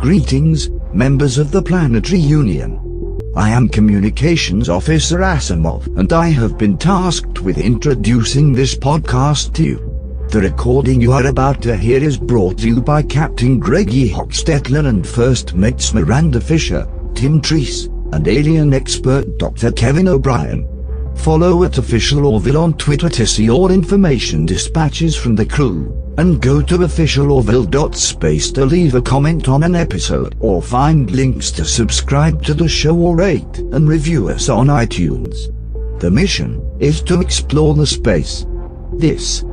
Greetings, members of the Planetary Union. I am Communications Officer Asimov, and I have been tasked with introducing this podcast to you. The recording you are about to hear is brought to you by Captain Greggy Hochstetler and First Mates Miranda Fisher, Tim Treese, and alien expert Dr. Kevin O'Brien. Follow at Official Orville on Twitter to see all information dispatches from the crew, and go to officialorville.space to leave a comment on an episode or find links to subscribe to the show or rate and review us on iTunes. The mission is to explore the space. This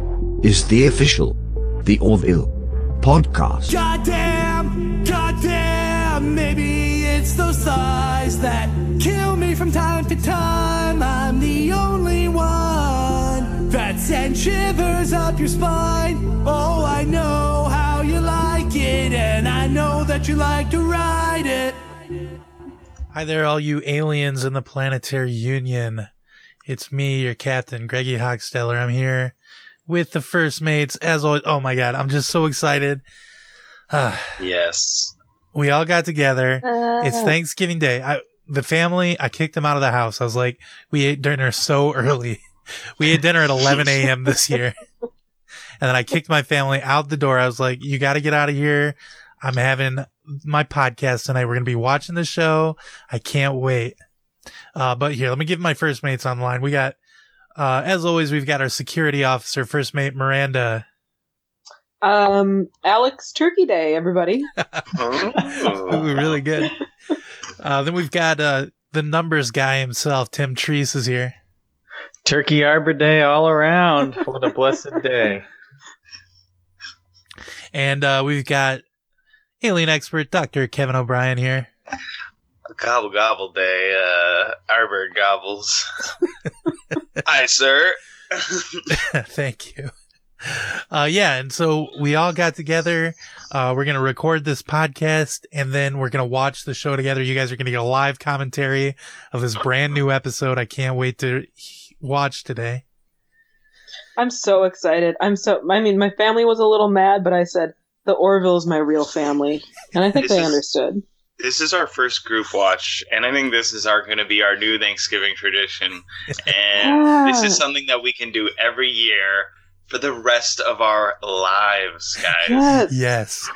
is the official, the Orville podcast. Goddamn, goddamn, maybe it's those thighs that kill me from time time. Shivers up your spine. Oh, I know how you like it, and I know that you like to ride it. Hi there, all you aliens in the Planetary Union. It's me, your captain, Greggy Hochsteller. I'm here with the first mates, as always. Oh my god, I'm just so excited. Yes. we all got together. It's uh. Thanksgiving Day. I, the family, I kicked them out of the house. I was like, we ate dinner so early. We had dinner at 11 a.m. this year. And then I kicked my family out the door. I was like, you got to get out of here. I'm having my podcast tonight. We're going to be watching the show. I can't wait. Uh, but here, let me give my first mates on the line. We got, uh, as always, we've got our security officer, first mate Miranda. Um, Alex Turkey Day, everybody. Oh. Ooh, really good. Uh, then we've got, uh, the numbers guy himself, Tim Treese is here. Turkey Arbor Day all around. What a blessed day. And, uh, we've got alien expert, Dr. Kevin O'Brien here. Gobble gobble day. Uh, Arbor gobbles. Hi, sir. Thank you. Uh, yeah, and so we all got together. Uh, we're gonna record this podcast, and then we're gonna watch the show together. You guys are gonna get a live commentary of this brand new episode. I can't wait to watch today. I'm so excited. I'm so. I mean, my family was a little mad, but I said the Orville is my real family, and I think they is- understood. This is our first group watch, and I think this is our going to be our new Thanksgiving tradition. And this is something that we can do every year for the rest of our lives, guys. Yes. Yes.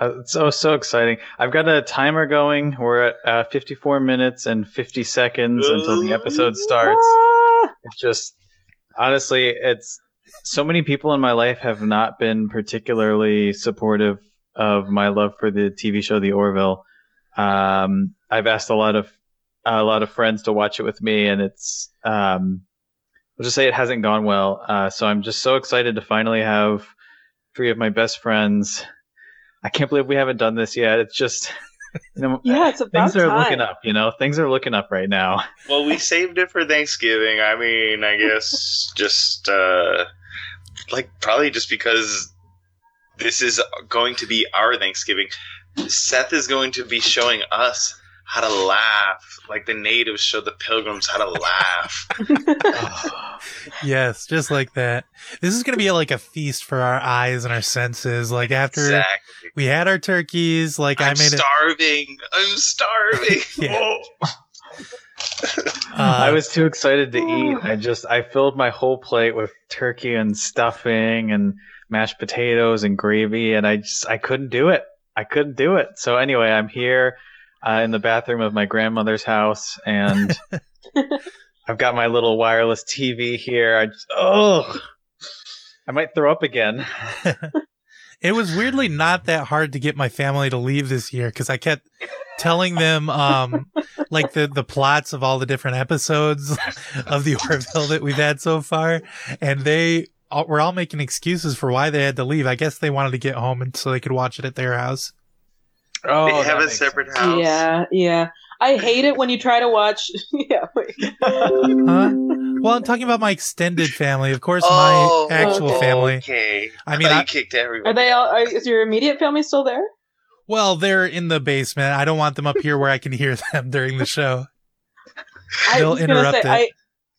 Uh, It's so, so exciting. I've got a timer going. We're at uh, 54 minutes and 50 seconds until the episode starts. Ah! It's just, honestly, it's so many people in my life have not been particularly supportive of my love for the TV show The Orville. Um, I've asked a lot of a lot of friends to watch it with me, and it's um, I'll just say it hasn't gone well. Uh, so I'm just so excited to finally have three of my best friends. I can't believe we haven't done this yet. It's just, you know, Yeah, it's about things are time. looking up. You know, things are looking up right now. Well, we saved it for Thanksgiving. I mean, I guess just uh like probably just because this is going to be our Thanksgiving. Seth is going to be showing us how to laugh, like the natives show the pilgrims how to laugh. Yes, just like that. This is gonna be like a feast for our eyes and our senses. Like after exactly. we had our turkeys, like I I'm made starving. I'm starving. Yeah. Oh. Uh, I was too excited to eat. I just I filled my whole plate with turkey and stuffing and mashed potatoes and gravy, and I just I couldn't do it. I couldn't do it. So anyway, I'm here uh, in the bathroom of my grandmother's house, and I've got my little wireless TV here. I just oh, I might throw up again. It was weirdly not that hard to get my family to leave this year because I kept telling them um like the the plots of all the different episodes of the Orville that we've had so far, and they all, were all making excuses for why they had to leave. I guess they wanted to get home and so they could watch it at their house. Oh, they have a separate sense. house. Yeah, yeah. I hate it when you try to watch. yeah. Wait. Huh? Well, I'm talking about my extended family, of course. Oh, my actual okay. family. Okay. I mean, thought I- kicked everyone. Are they all? Are, is your immediate family still there? Well, they're in the basement. I don't want them up here where I can hear them during the show. I They'll was interrupt say, it.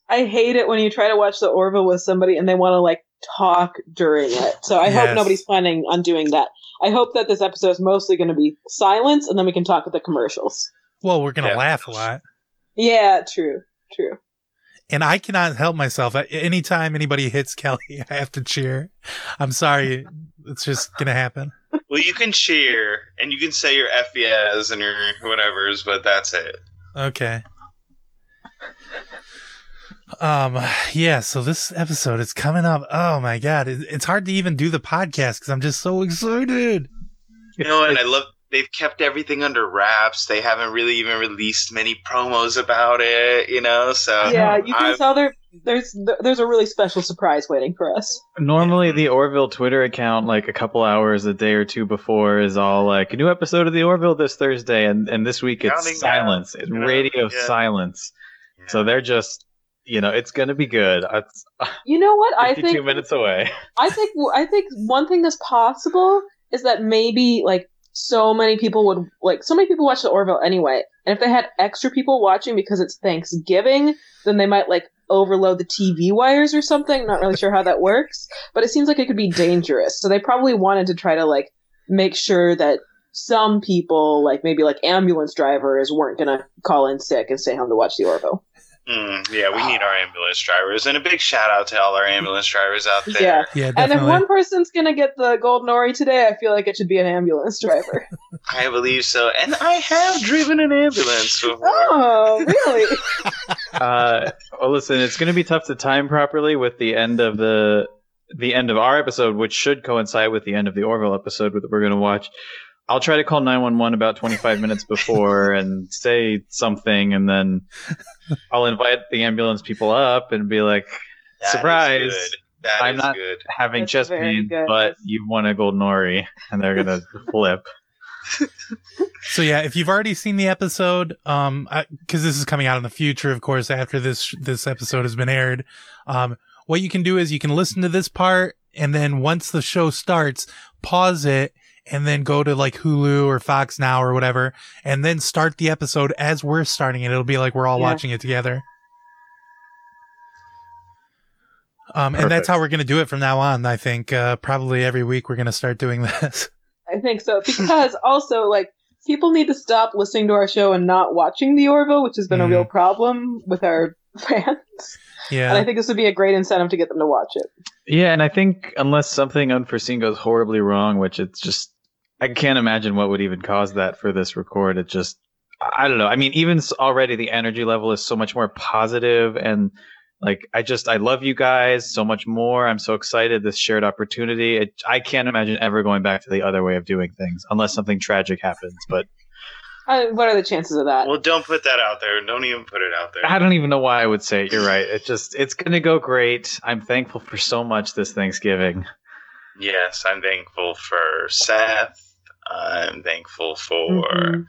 I I hate it when you try to watch the Orville with somebody and they want to like talk during it. So I Yes. hope nobody's planning on doing that. I hope that this episode is mostly going to be silence, and then we can talk with the commercials. Well, we're gonna Yeah. laugh a lot, Yeah, true, true. and I cannot help myself. A- Anytime anybody hits Kelly, I have to cheer. I'm sorry, it's just gonna happen. Well, you can cheer and you can say your FBS and your whatever's, but that's it. Okay. Um. Yeah. So this episode is coming up. Oh my god, it, it's hard to even do the podcast because I'm just so excited. You know, and I love they've kept everything under wraps. They haven't really even released many promos about it. You know, so yeah, you can I've- tell there there's there's a really special surprise waiting for us. Normally, the Orville Twitter account, like a couple hours a day or two before, is all like a new episode of the Orville this Thursday, and and this week it's Counting silence, down, it's radio yeah. silence. So they're just, you know, it's gonna be good. It's You know what? I think two minutes away. I think I think one thing that's possible is that maybe like so many people would like so many people watch the Orville anyway, and if they had extra people watching because it's Thanksgiving, then they might like overload the TV wires or something. Not really sure how that works, but it seems like it could be dangerous. So they probably wanted to try to like make sure that some people, like maybe like ambulance drivers, weren't gonna call in sick and stay home to watch the Orville. Mm, yeah, we need our ambulance drivers, and a big shout out to all our ambulance drivers out there. Yeah. Yeah, And if one person's gonna get the gold nori today, I feel like it should be an ambulance driver. I believe so, and I have driven an ambulance before. oh, really? Uh, well, listen, it's going to be tough to time properly with the end of the the end of our episode, which should coincide with the end of the Orville episode that we're going to watch. I'll try to call 911 about 25 minutes before and say something, and then I'll invite the ambulance people up and be like, That is Surprise. That I'm is not- good. having That's chest pain, good. but you want a golden ori, and they're going to flip. So yeah, if you've already seen the episode, um, because this is coming out in the future, of course, after this this episode has been aired, um, what you can do is you can listen to this part, and then once the show starts, pause it, and then go to like Hulu or Fox Now or whatever, and then start the episode as we're starting it. It'll be like we're all Yeah. watching it together. Um, and that's how we're gonna do it from now on. I think uh, probably every week we're gonna start doing this. I think so. Because also, like, people need to stop listening to our show and not watching the Orville, which has been a Mhm. real problem with our fans. yeah. And I think this would be a great incentive to get them to watch it. Yeah, and I think unless something unforeseen goes horribly wrong, which it's just I can't imagine what would even cause that for this record. It just I don't know. I mean, even already the energy level is so much more positive and like I just I love you guys so much more. I'm so excited this shared opportunity. It, I can't imagine ever going back to the other way of doing things unless something tragic happens. But Uh, what are the chances of that? Well, don't put that out there. Don't even put it out there. I don't even know why I would say it. You're right. It just it's going to go great. I'm thankful for so much this Thanksgiving. Yes, I'm thankful for Seth. I'm thankful for Mhm.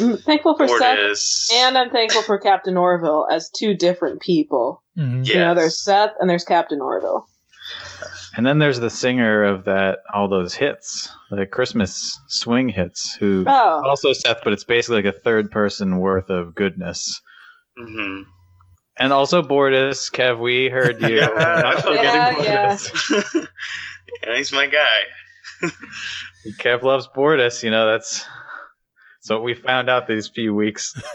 I'm thankful for Seth, and I'm thankful for Captain Orville as two different people. Mhm. You know, there's Seth and there's Captain Orville. And then there's the singer of that all those hits, the Christmas swing hits, who Oh, also Seth, but it's basically like a third person worth of goodness. hmm And also Bortus, Kev, we heard you. Yeah, Not forgetting yeah, yeah. Yeah, he's my guy. Kev loves Bortus, you know, that's so we found out these few weeks.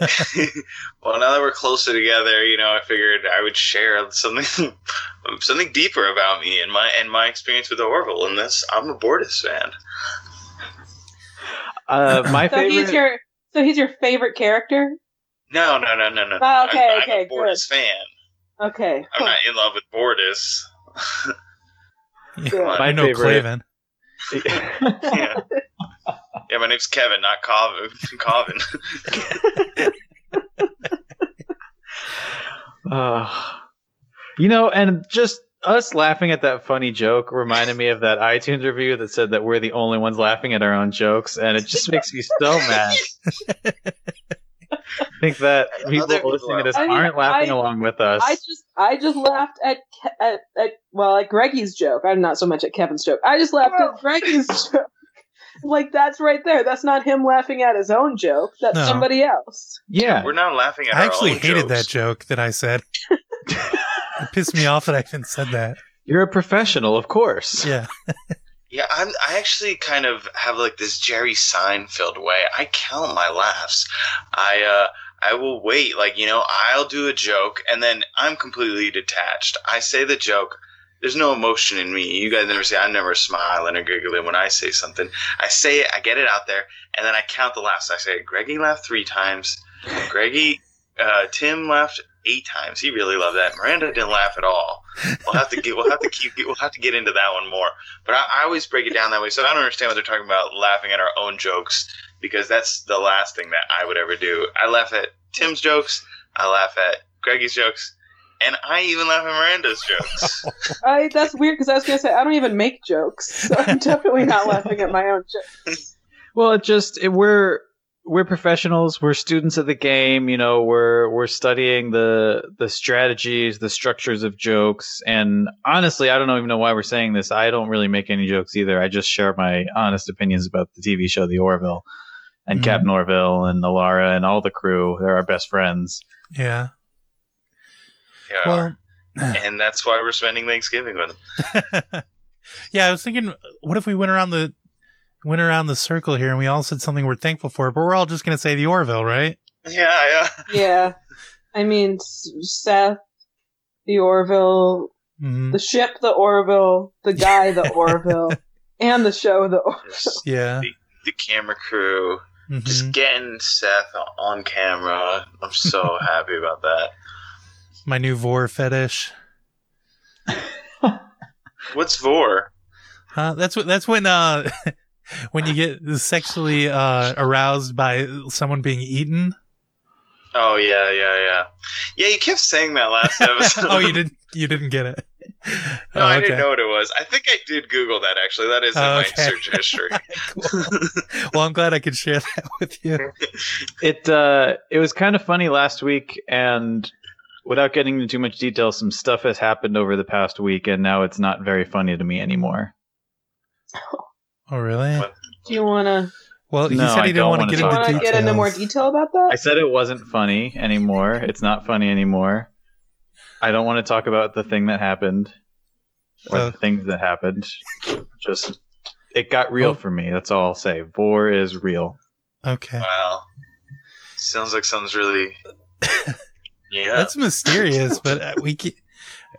well, now that we're closer together, you know, I figured I would share something, something deeper about me and my and my experience with the Orville. And this, I'm a Bortus fan. Uh, my so favorite he's your so he's your favorite character. No, no, no, no, no. Oh, okay, I'm, okay, I'm a Bortus fan. Okay, I'm not in love with Bortus. Good. I know favorite- Clavin. Yeah. yeah, my name's Kevin, not Calvin. Calvin. Uh, you know, and just us laughing at that funny joke reminded me of that iTunes review that said that we're the only ones laughing at our own jokes, and it just makes me so mad. I think that people listening to this I mean, aren't laughing I- along with us. I just I just laughed at, at at well at Greggy's joke. I'm not so much at Kevin's joke. I just laughed at oh. Greggy's joke. Like that's right there. That's not him laughing at his own joke. That's No. somebody else. yeah, We're not laughing at I our actually own hated that joke that I said. it pissed me off that I even said that. You're a professional, of course. Yeah. Yeah, I'm. I actually kind of have like this Jerry Seinfeld way. I count my laughs. I uh, I will wait. Like you know, I'll do a joke, and then I'm completely detached. I say the joke. There's no emotion in me. You guys never say I'm never smiling or giggling when I say something. I say it. I get it out there, and then I count the laughs. I say Greggy laughed three times. Greggy, uh, Tim laughed eight times. He really loved that. Miranda didn't laugh at all. We'll have to get. We'll have to keep. We'll have to get into that one more. But I, I always break it down that way, so I don't understand what they're talking about laughing at our own jokes because that's the last thing that I would ever do. I laugh at Tim's jokes. I laugh at Greggy's jokes. And I even laugh at Miranda's jokes. I that's weird because I was gonna say I don't even make jokes, so I'm definitely not laughing at my own jokes. Well, it just it, we're we're professionals. We're students of the game. You know, we're we're studying the the strategies, the structures of jokes. And honestly, I don't even know why we're saying this. I don't really make any jokes either. I just share my honest opinions about the TV show The Orville, and Mhm. Captain Orville and Alara and all the crew. They're our best friends. Yeah. Yeah. Well, and that's why we're spending Thanksgiving with them. yeah, I was thinking, what if we went around the went around the circle here and we all said something we're thankful for, but we're all just gonna say the Orville, right? Yeah, yeah. Yeah, I mean Seth, the Orville, hmm the ship, the Orville, the guy, the Orville, and the show, the Orville. Just Yeah. the camera crew. hmm Just getting Seth on camera. I'm so happy about that. My new vore fetish. What's Vore? Huh? That's what. That's when. Uh, when you get sexually uh aroused by someone being eaten. Oh yeah, yeah, yeah. Yeah, you kept saying that last episode. oh, you didn't. You didn't get it. No, Oh, I didn't know what it was. I think I did Google that actually. That is in Oh, my search history. Cool. well, I'm glad I could share that with you. It uh, it was kind of funny last week, and without getting into too much detail, some stuff has happened over the past week, and now it's not very funny to me anymore. Oh, really? What? Do you want to? Well, he No, said I he didn't don't want to get Do you talk into details. get into more detail about that? I said it wasn't funny anymore. It's not funny anymore. I don't want to talk about the thing that happened or Oh. the things that happened. Just it got real Oh. for me. That's all I'll say. Vore is real. Okay, Wow. Sounds like something's really. Yeah. that's mysterious, but uh, we can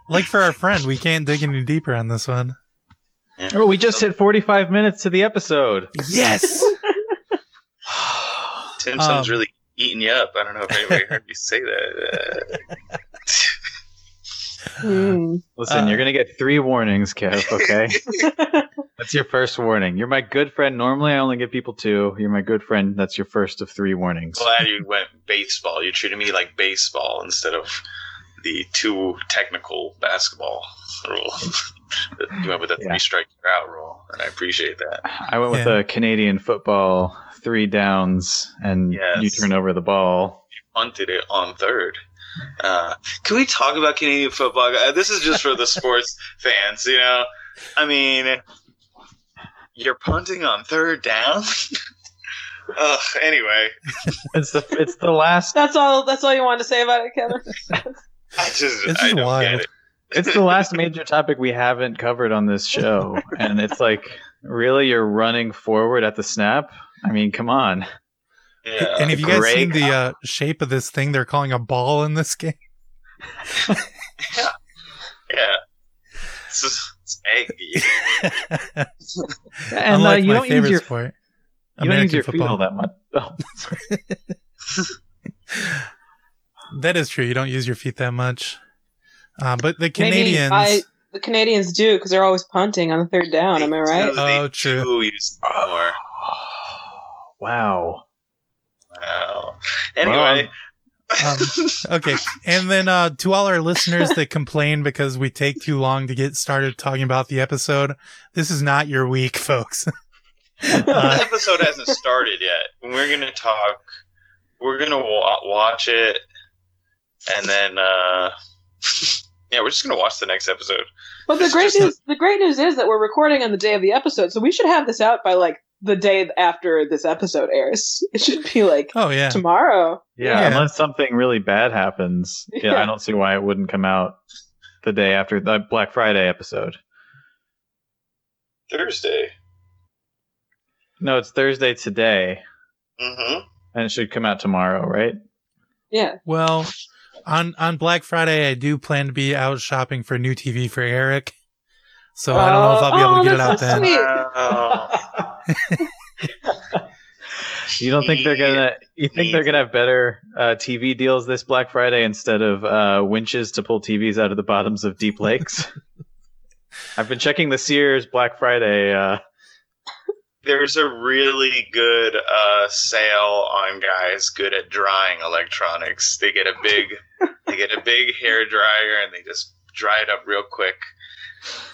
like for our friend, we can't dig any deeper on this one. Yeah. Oh, we just hit 45 minutes to the episode. Yes. Tim sounds Um, really eating you up. I don't know if anybody heard me say that. Uh, Hmm. Listen, Uh, you're gonna get three warnings, Kev. Okay, that's your first warning. You're my good friend. Normally, I only give people two. You're my good friend. That's your first of three warnings. glad you went baseball. You treated me like baseball instead of the too technical basketball rule. You went with the Yeah. three strike out rule, and I appreciate that. I went with Yeah. the Canadian football three downs, and Yes. you turn over the ball. You punted it on third. Uh, can we talk about Canadian football? Uh, This is just for the sports fans, you know. I mean, you're punting on third down. Ugh. Anyway, It's the it's the last That's all. That's all you wanted to say about it, Kevin. I just This I is don't wild. Get it. it's the last major topic we haven't covered on this show, and it's like really you're running forward at the snap. I mean, come on. Yeah. and have you guys Greg- seen the uh, shape of this thing they're calling a ball in this game? Yeah. It's just it's eggy. And uh, you my don't use favorite your sport, you don't use American your feet football. all that much. Oh, That is true. You don't use your feet that much. Uh, but the Maybe Canadians. I, the Canadians do because they're always punting on the third down. Am I right? They Oh, true. do use more. wow. Wow. Anyway. Um, okay. And then uh, to all our listeners that complain because we take too long to get started talking about the episode, this is not your week, folks. this uh, episode hasn't started yet. We're gonna talk. We're gonna wa- watch it, and then uh, yeah, we're just gonna watch the next episode. But the great news, the great news is that we're recording on the day of the episode, so we should have this out by like the day after this episode airs. It should be like oh, yeah. tomorrow. Yeah, Yeah. unless something really bad happens. Yeah, Yeah. I don't see why it wouldn't come out. the day after the Black Friday episode. Thursday. No, it's Thursday today, Mm-hmm. and it should come out tomorrow, right? Yeah. Well, on on Black Friday, I do plan to be out shopping for a new TV for Eric. So I don't know if I'll be able to Oh, get it out so then. Oh. You don't think they're gonna? You think they're gonna have better uh, TV deals this Black Friday instead of uh, winches to pull TVs out of the bottoms of deep lakes? I've been checking the Sears Black Friday. Uh, There's a really good uh, sale on guys good at drying electronics. They get a big, they get a big hair dryer and they just dry it up real quick.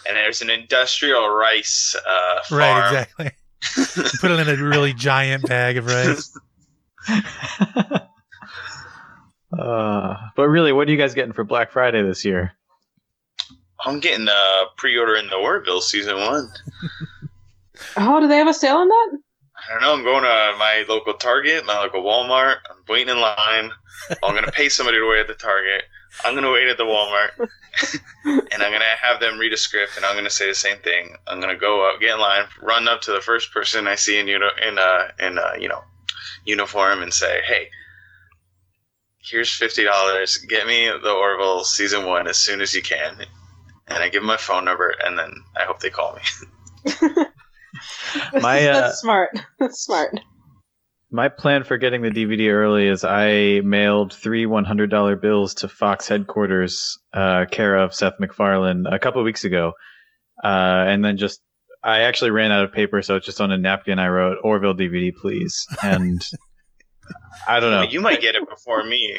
And there's an industrial rice uh, farm. Right, exactly. Put it in a really giant bag of rice. uh, but really, what are you guys getting for Black Friday this year? I'm getting uh, pre-ordering the Orville season one. Oh, do they have a sale on that? I don't know. I'm going to my local Target, my local Walmart. I'm waiting in line. I'm going to pay somebody to wait at the Target. I'm going to wait at the Walmart, and I'm going to have them read a script, and I'm going to say the same thing. I'm going to go up, get in line, run up to the first person I see in uni- in uh, in uh, you know uniform, and say, "Hey, here's fifty dollars. Get me the Orville season one as soon as you can." And I give them my phone number, and then I hope they call me. That's, My, uh, that's smart. That's smart. My plan for getting the DVD early is I mailed three $100 bills to Fox headquarters, uh, care of Seth MacFarlane, a couple of weeks ago. Uh, and then just, I actually ran out of paper, so it's just on a napkin I wrote, Orville DVD, please. And I don't know. You might get it before me.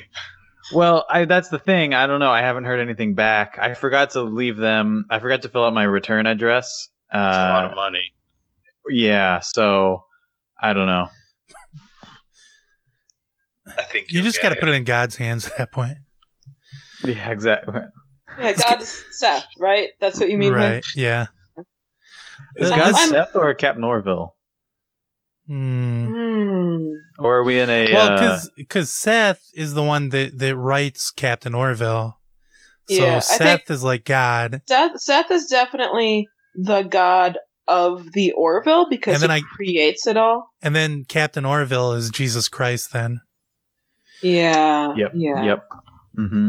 Well, I, that's the thing. I don't know. I haven't heard anything back. I forgot to leave them, I forgot to fill out my return address. It's a lot Uh, of money. Yeah, so I don't know. I think You just got to put it in God's hands at that point. Yeah, exactly. Yeah, God's Seth, right? That's what you mean, right. Yeah. Is Uh, God this- Seth or Captain Orville? Hmm. Hmm. Or are we in a? Well, uh, because Seth is the one that, that writes Captain Orville. So Yeah, I Seth think- is like God. Seth, Seth is definitely the god of the Orville because And then he I- creates it all. And then Captain Orville is Jesus Christ then. Yeah. Yep. Yeah. Yep. hmm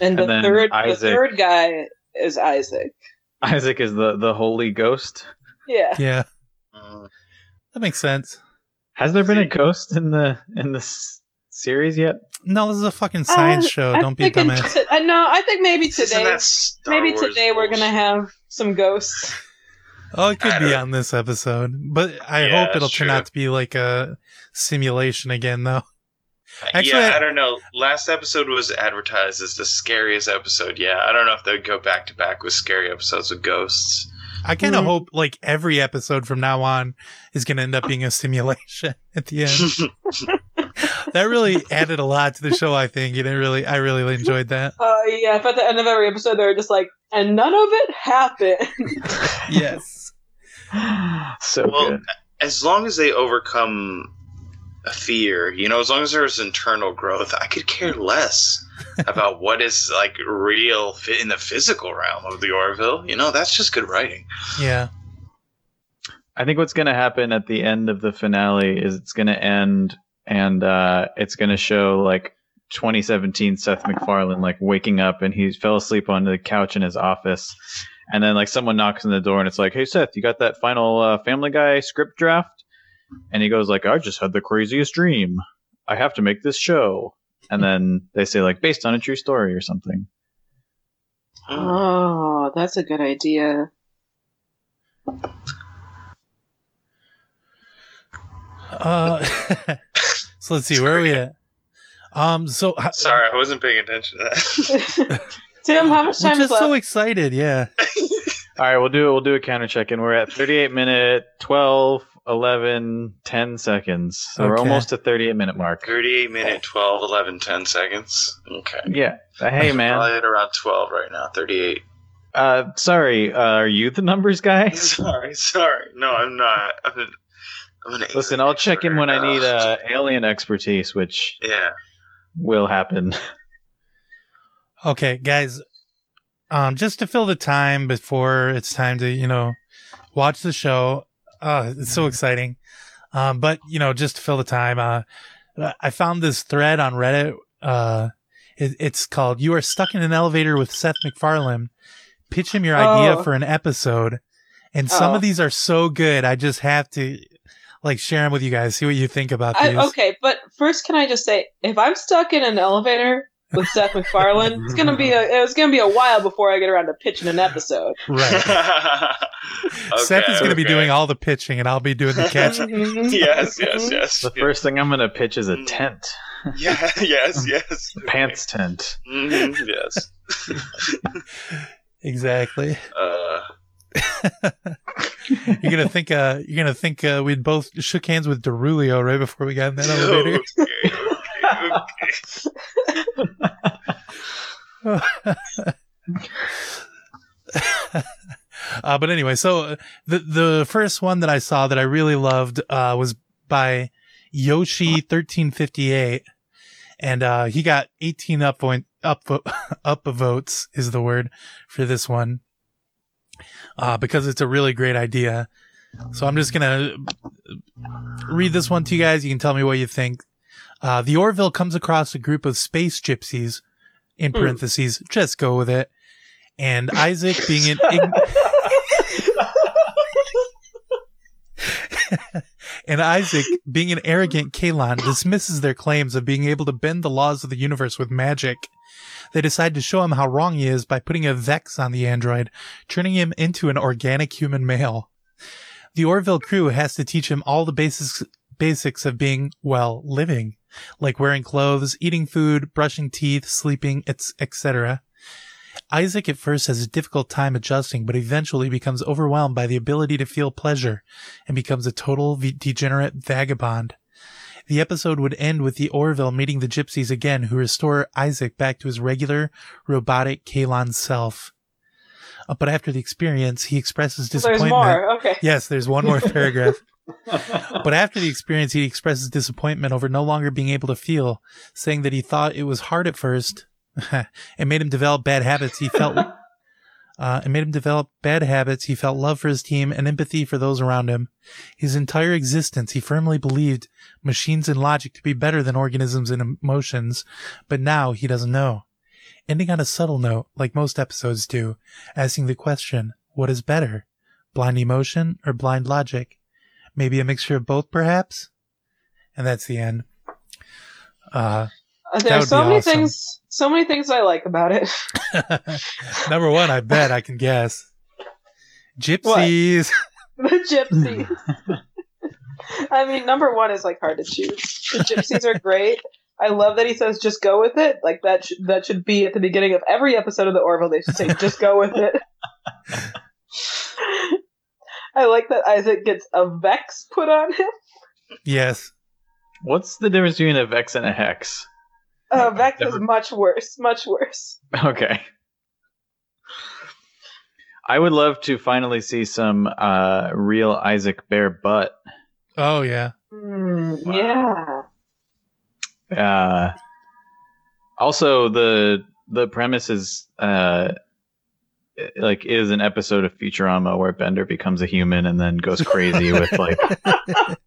And the And then third, Isaac. the third guy is Isaac. Isaac is the the Holy Ghost. Yeah. Yeah. Mm. That makes sense. Has there been a ghost in the in this series yet? No, this is a fucking science Uh, show. I Don't be a think in dumbass. t- I. I think maybe Isn't today. Maybe Wars today we're bullshit? gonna have some ghosts. Oh, it could be don't- on this episode, but I Yeah, hope it'll turn true. out to be like a simulation again, though. Actually, yeah, I- I don't know. Last episode was advertised as the scariest episode. Yeah, I don't know if they'd go back to back with scary episodes with ghosts. I kind of Mhm. hope like every episode from now on is going to end up being a simulation at the end. that really added a lot to the show. I think, and it really, I really enjoyed that. Uh, yeah. If at the end of every episode they're just like, and none of it happened. Yes. so well, good. as long as they overcome a fear, you know, as long as there's internal growth, I could care less about what is like real fi- in the physical realm of the Orville. You know, that's just good writing. Yeah. I think what's going to happen at the end of the finale is it's going to end and uh, it's going to show like 2017 Seth MacFarlane like waking up and he fell asleep on the couch in his office. And then like someone knocks on the door and it's like, "Hey Seth, you got that final uh, Family Guy script draft?" And he goes like, "I just had the craziest dream. I have to make this show." And then they say like based on a true story or something. oh, that's a good idea. Uh, so let's see where are we at. Um. So Sorry, I wasn't paying attention to that. Tim, how much time we're time is just left? so excited. Yeah. All right, we'll do it. We'll do a counter check in. We're at 38 minute, 12, 11, 10 seconds. So we're almost to 38 minute mark. 38 minute, 12, 11, 10 seconds. Okay. Yeah. Hey, man. Probably at around 12 right now, 38. Uh, sorry. Uh, are you the numbers guy? Sorry, sorry. No, I'm not. I'm an, I'm an Listen, I'll check in when I need uh, alien expertise, which Yeah. will happen. Okay, guys. um, just to fill the time before it's time to, you know, watch the show. Uh, it's so exciting. Um, but you know, just to fill the time, uh, I found this thread on Reddit. Uh, it, it's called "You Are Stuck in an Elevator with Seth MacFarlane." Pitch him your idea Oh. for an episode, and some Oh. of these are so good. I just have to like share them with you guys. See what you think about these. I, okay, but first, can I just say, if I'm stuck in an elevator with Seth MacFarlane, it's gonna be a it's gonna be a while before I get around to pitching an episode. Right. Seth is going to be doing all the pitching, and I'll be doing the catching. Yes, yes, yes. The first thing I'm gonna pitch is a Mm. tent, Yeah, yes, yes. pants tent. Mhm, yes. exactly. Uh, You're gonna think. Uh, you're gonna think uh, we'd both shook hands with Derulio right before we got in that elevator. okay, okay, uh, but anyway, so uh, the the first one that I saw that I really loved uh, was by Yoshi thirteen fifty eight, and uh, he got eighteen up point up up votes is the word for this one uh, because it's a really great idea. So I'm just gonna read this one to you guys. You can tell me what you think. Uh, the Orville comes across a group of space gypsies, in Hmm. parentheses, just go with it. And Isaac being an ign- and Isaac, being an arrogant Kaylon, dismisses their claims of being able to bend the laws of the universe with magic. They decide to show him how wrong he is by putting a Vex on the android, turning him into an organic human male. The Orville crew has to teach him all the basics basics of being, well, living, like wearing clothes, eating food, brushing teeth, sleeping, etc. Isaac at first has a difficult time adjusting, but eventually becomes overwhelmed by the ability to feel pleasure and becomes a total v- degenerate vagabond. The episode would end with the Orville meeting the gypsies again, who restore Isaac back to his regular, robotic Kaylon self. Uh, but after the experience, he expresses There's disappointment. more. Okay. Yes, there's one more paragraph. But after the experience, he expresses disappointment over no longer being able to feel, saying that he thought it was hard at first. it made him develop bad habits. He felt, uh, it made him develop bad habits. He felt love for his team and empathy for those around him. His entire existence, he firmly believed machines and logic to be better than organisms and emotions, but now he doesn't know. Ending on a subtle note, like most episodes do, asking the question, what is better? Blind emotion or blind logic? Maybe a mixture of both, perhaps? And that's the end. Uh, That There's so many awesome. things. So many things I like about it. number one, I bet I can guess. Gypsies. the gypsies. I mean, number one is like hard to choose. The gypsies are great. I love that he says just go with it. Like that should that should be at the beginning of every episode of the Orville. They should say just go with it. I like that Isaac gets a vex put on him. Yes. What's the difference between a vex and a hex? Uh, vex is much worse, much worse. Okay. I would love to finally see some uh, real Isaac bare butt. Oh, yeah. Mm, yeah. Uh, also, the the premise is uh, like is an episode of Futurama where Bender becomes a human and then goes crazy with like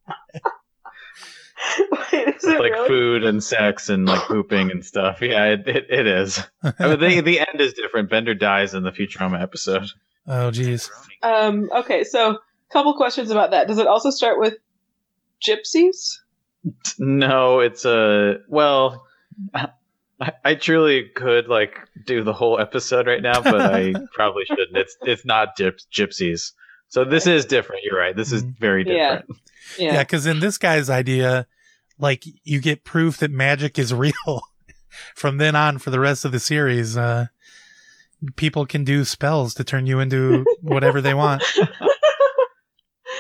Wait, is it like really? food and sex and like pooping and stuff. Yeah, it it, it is. I mean, the the end is different. Bender dies in the Futurama episode. Oh, geez. Um, okay, so a couple questions about that. Does it also start with gypsies? No, it's a well. I, I truly could like do the whole episode right now, but I probably shouldn't. It's it's not gyp- gypsies, so this is different. You're right. This is Mhm. very different. Yeah. Yeah, because in this guy's idea, like, you get proof that magic is real from then on for the rest of the series. Uh, people can do spells to turn you into whatever they want.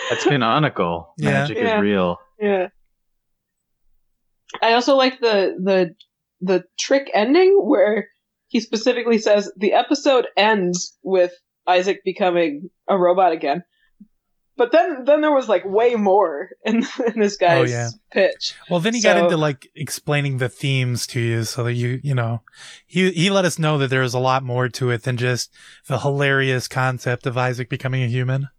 That's canonical. Yeah. Magic Yeah. is real. Yeah. I also like the the the trick ending where he specifically says the episode ends with Isaac becoming a robot again. But then then there was like way more in, in this guy's Oh, yeah. pitch. Well, then he got into like explaining the themes to you so that you, you know, he, he let us know that there was a lot more to it than just the hilarious concept of Isaac becoming a human.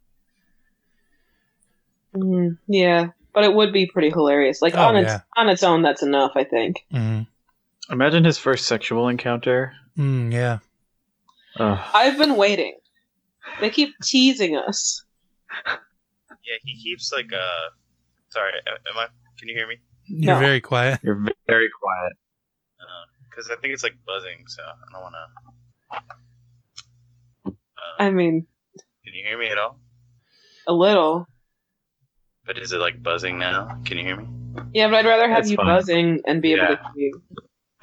Mm, yeah, but it would be pretty hilarious. Like Oh, on its yeah. on its own, that's enough. I think. Mm, Imagine his first sexual encounter. mm, yeah. Ugh. I've been waiting. They keep teasing us. Yeah, he keeps like uh. Sorry, am I? Can you hear me? You're No. very quiet. You're very quiet. Because I think it's like buzzing, so I don't want to. Uh, I mean, can you hear me at all? a little. But is it like buzzing now? Can you hear me? Yeah, but I'd rather have That's you fine. buzzing and be able Yeah. to hear you.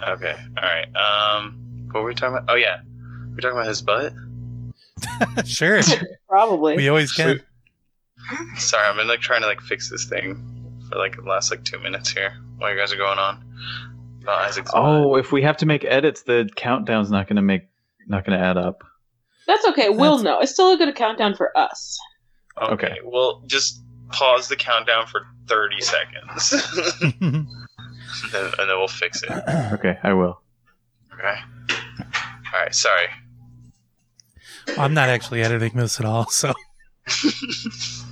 Okay. All right. Um, what were we talking about? Oh yeah, we're talking about his butt. sure. Probably. We always can. Sorry, I've been like trying to like fix this thing for like the last like two minutes here while you guys are going on about Isaac's Oh, if we have to make edits, the countdown's not gonna make not gonna add up. That's okay. We'll That's- know. It's still a good countdown for us. Okay. okay. Well, just pause the countdown for thirty seconds, and, then, and then we'll fix it. Okay, I will. Okay. All right. Sorry. I'm not actually editing this at all, so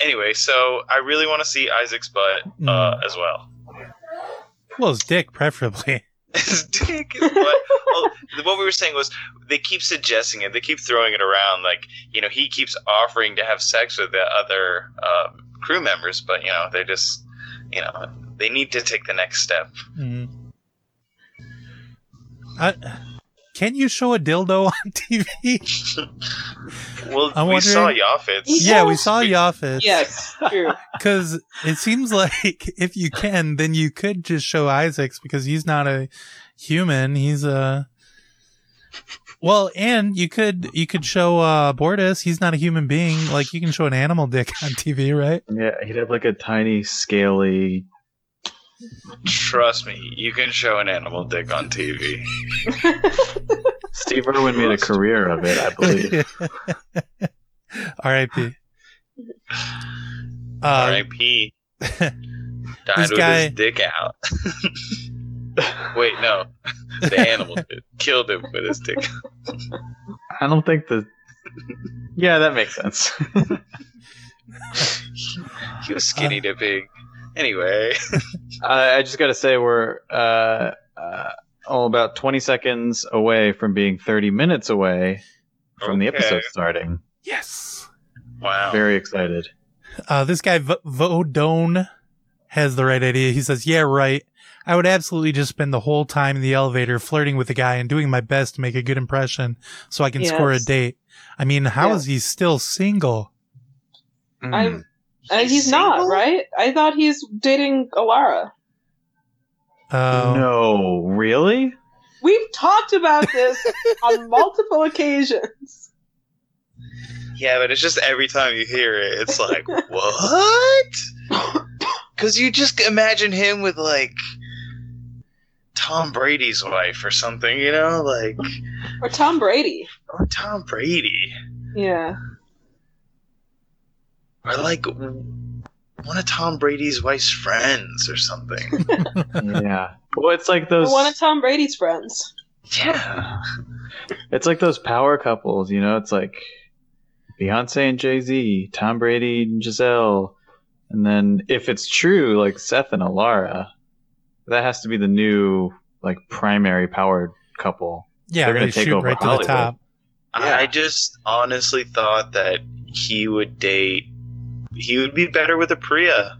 Anyway, so I really want to see Isaac's butt uh, as well. well, his dick preferably. his dick is what well, what we were saying was they keep suggesting it they keep throwing it around like you know he keeps offering to have sex with the other um, crew members but you know they just you know they need to take the next step Mm. I, can you show a dildo on TV? well I'm we saw wondering- Yaphit's yeah, we saw Yaffet. Yes, true. Because it seems like if you can, then you could just show Isaacs because he's not a human. He's a well, and you could you could show uh Bortus. He's not a human being. Like you can show an animal dick on TV, right? Yeah, he'd have like a tiny, scaly. Trust me you can show an animal dick on tv Steve Irwin made a career of it, I believe. R.I.P. Uh, rip died this with guy- his dick out wait no the animal did killed him with his dick I don't think the. Yeah, that makes sense. he was skinny dipping anyway I, I just got to say we're uh, uh, oh, about 20 seconds away from being 30 minutes away from the episode starting. yes. wow Very excited. Uh, this guy v- Vodone has the right idea. He says, "Yeah, right. I would absolutely just spend the whole time in the elevator flirting with the guy and doing my best to make a good impression so I can score a date. I mean, how is Yeah. he still single? I'm. Uh, he's, not right. I thought he's dating Alara. Uh, No, really? We've talked about this on multiple occasions. Yeah, but it's just every time you hear it, it's like, what? Because you just imagine him with, like, Tom Brady's wife or something, you know? Like, Or Tom Brady. or Tom Brady. Yeah. Or, like, one of Tom Brady's wife's friends or something. yeah. Well, it's like those. one of Tom Brady's friends. yeah. It's like those power couples, you know. It's like Beyonce and Jay Z, Tom Brady and Gisele, and then if it's true, like Seth and Alara, that has to be the new like primary powered couple. yeah, They're gonna they take shoot over right to Hollywood. the top. Yeah. I just honestly thought that he would date. He would be better with a Pria.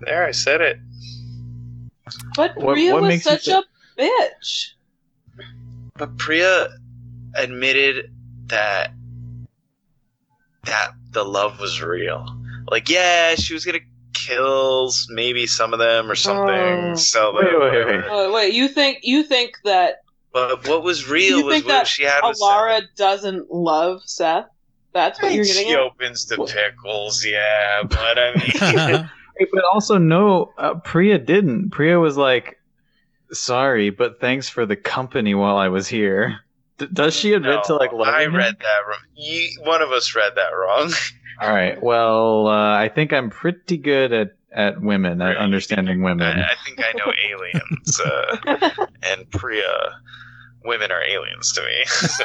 There, I said it. But Pria what was makes such a bitch. But Pria admitted that that the love was real. Like, yeah, she was gonna kill maybe some of them or something, oh. sell them. Wait, wait, wait. Wait, you think you think that But what was real You was think what that she had with Alara doesn't love Seth? That's what Seth. you're getting She at? opens the pickles, yeah, but I mean, But also, no, uh, Pria didn't. Pria was like, "Sorry, but thanks for the company while I was here." D- does she admit to like No, loving I him? read that wrong. You, one of us read that wrong. All right. Well, uh, I think I'm pretty good at at women, at understanding women. I, I think I know aliens, uh, and Pria. Women are aliens to me. So,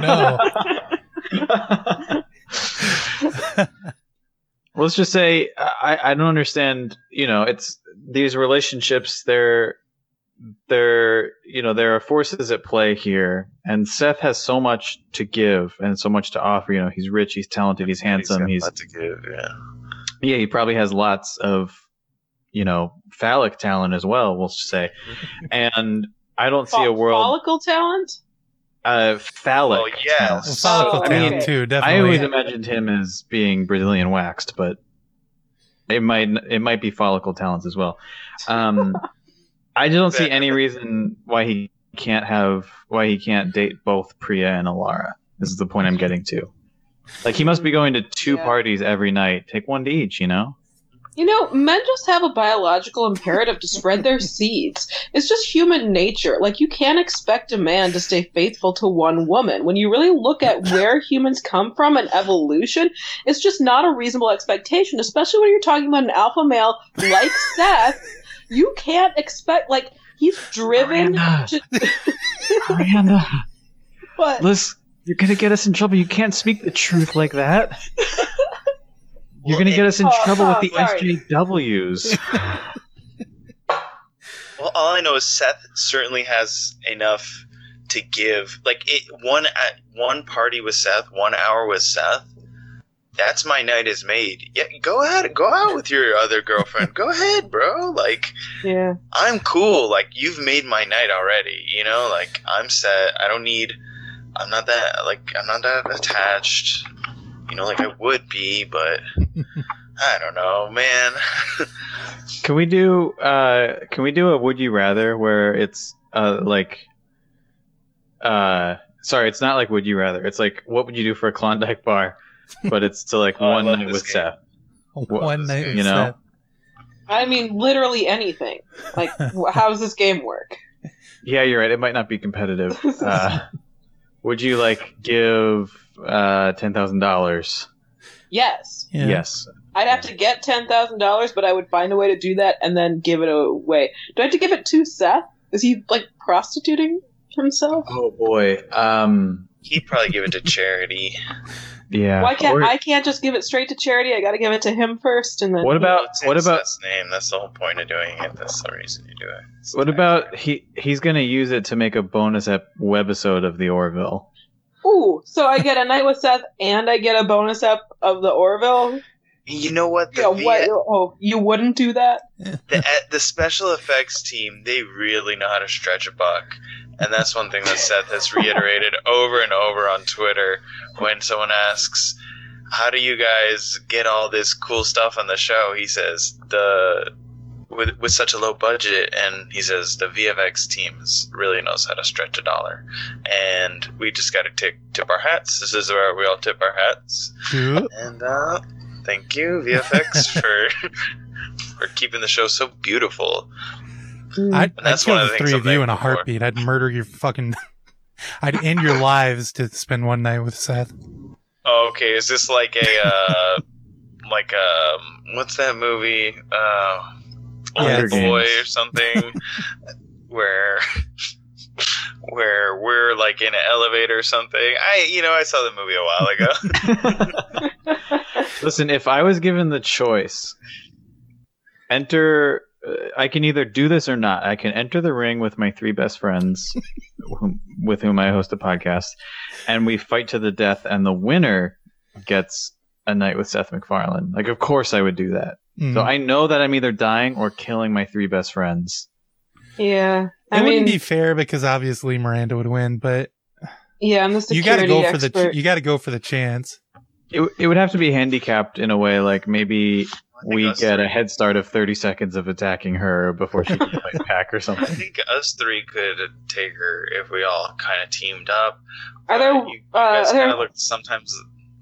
no. let's just say I, I don't understand you know it's these relationships they're they're you know there are forces at play here and seth has so much to give and so much to offer you know he's rich he's talented he's handsome got he's a lot to give. Yeah. yeah he probably has lots of you know phallic talent as well we'll say and i don't see a world follicle talent. Uh phallic Well, yes. talent. Well, follicle Oh, talent okay. too, I always imagined him as being Brazilian waxed, but it might it might be follicle talents as well. Um, I just don't see any reason why he can't have why he can't date both Pria and Alara. This is the point I'm getting to. Like he must be going to two Yeah. parties every night. Take one to each, you know. You know, men just have a biological imperative to spread their seeds. It's just human nature. Like, you can't expect a man to stay faithful to one woman. When you really look at where humans come from and evolution, it's just not a reasonable expectation, especially when you're talking about an alpha male like Seth. You can't expect, like, he's driven Miranda. to. Miranda, But listen, you're gonna get us in trouble. You can't speak the truth like that. You're Well, gonna get us in Oh, trouble with oh, the sorry. SJWs. Well, all I know is Seth certainly has enough to give. Like it, one at one party with Seth, one hour with Seth. That's my night is made. Yeah, go ahead, go out with your other girlfriend. go ahead, bro. Like yeah. I'm cool. Like you've made my night already. You know, like I'm set. I don't need. I'm not that like I'm not that attached. You know, like I would be, but I don't know, man. Can we do uh can we do a would you rather where it's uh like uh sorry, it's not like would you rather. It's like what would you do for a Klondike bar? But it's to like Oh, I one love night with game. Seth. One night, you know? Seth. I mean, literally anything. Like, wh- how does this game work? Yeah, you're right. It might not be competitive. Uh would you like give uh ten thousand dollars? Yes. Yeah. Yes. I'd have to get ten thousand dollars, but I would find a way to do that and then give it away. Do I have to give it to Seth? Is he like prostituting himself? Oh boy. Um He'd probably give it to charity. yeah. Why can't Or- I can't just give it straight to charity? I got to give it to him first, and then What about It's what about Seth's name? That's the whole point of doing it. That's the reason you do it. It's what about he he's gonna use it to make a bonus ep- webisode of the Orville. Ooh, so I get a night with Seth, and I get a bonus up of the Orville. You know what? The, Yeah, V- what? Oh, you wouldn't do that? the the special effects team, they really know how to stretch a buck. And that's one thing that Seth has reiterated over and over on Twitter when someone asks, "How do you guys get all this cool stuff on the show?" He says, "The with with such a low budget," and he says the VFX team really knows how to stretch a dollar, and we just got to tip tip our hats. This is where we all tip our hats. And uh, thank you, VFX, for for keeping the show so beautiful. I'd, I'd that's kill one of the three of you in a thankful for. heartbeat. I'd murder your fucking. I'd end your lives to spend one night with Seth. Oh, okay, is this like a uh, like um, what's that movie? Uh, Yeah, Old Boy or something, where where we're like in an elevator or something. I you know I saw the movie a while ago. Listen, if I was given the choice, enter. Uh, I can either do this or not. I can enter the ring with my three best friends, whom, with whom I host a podcast, and we fight to the death. And the winner gets a night with Seth MacFarlane. Like, of course, I would do that. Mm. So I know that I'm either dying or killing my three best friends. yeah, it I wouldn't mean, be fair because obviously Miranda would win, but yeah, I'm the you got to security go for the expert. you got to go for the chance. It, it would have to be handicapped in a way, like maybe we us get a head start of 30 seconds of attacking her before she can fight pack or something. I think us three could take her if we all kind of teamed up. Are there? Uh, you, you uh, guys are kind of look sometimes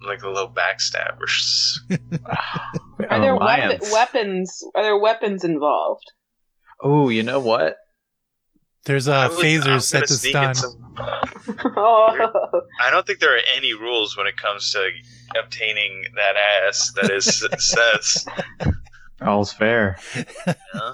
like a little backstabbers. Are there weapon, weapons? Are there weapons involved? Oh, you know what? There's I uh, would- phasers set gonna to sneak in stun. some- oh. I don't think there are any rules when it comes to obtaining that ass that is Seth's. All's fair.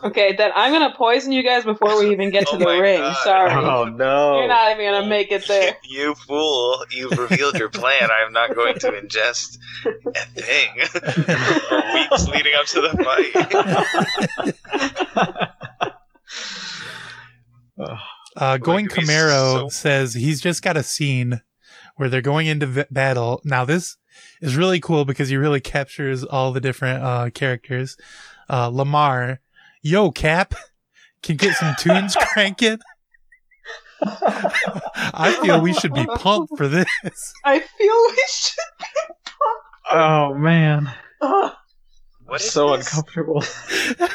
Okay, then I'm gonna poison you guys before we even get to Oh the my ring. God. Sorry. Oh no! You're not even gonna make it there. You fool! You've revealed your plan. I am not going to ingest a thing for weeks leading up to the fight. Uh, going Like, he's Camaro so- says he's just got a scene where they're going into v- battle. Now this is really cool because he really captures all the different uh, characters. Uh, LaMarr, yo Cap, can get some tunes cranking. I feel we should be pumped for this. I feel we should. Be pumped. Oh man, Ugh. What is so this? uncomfortable.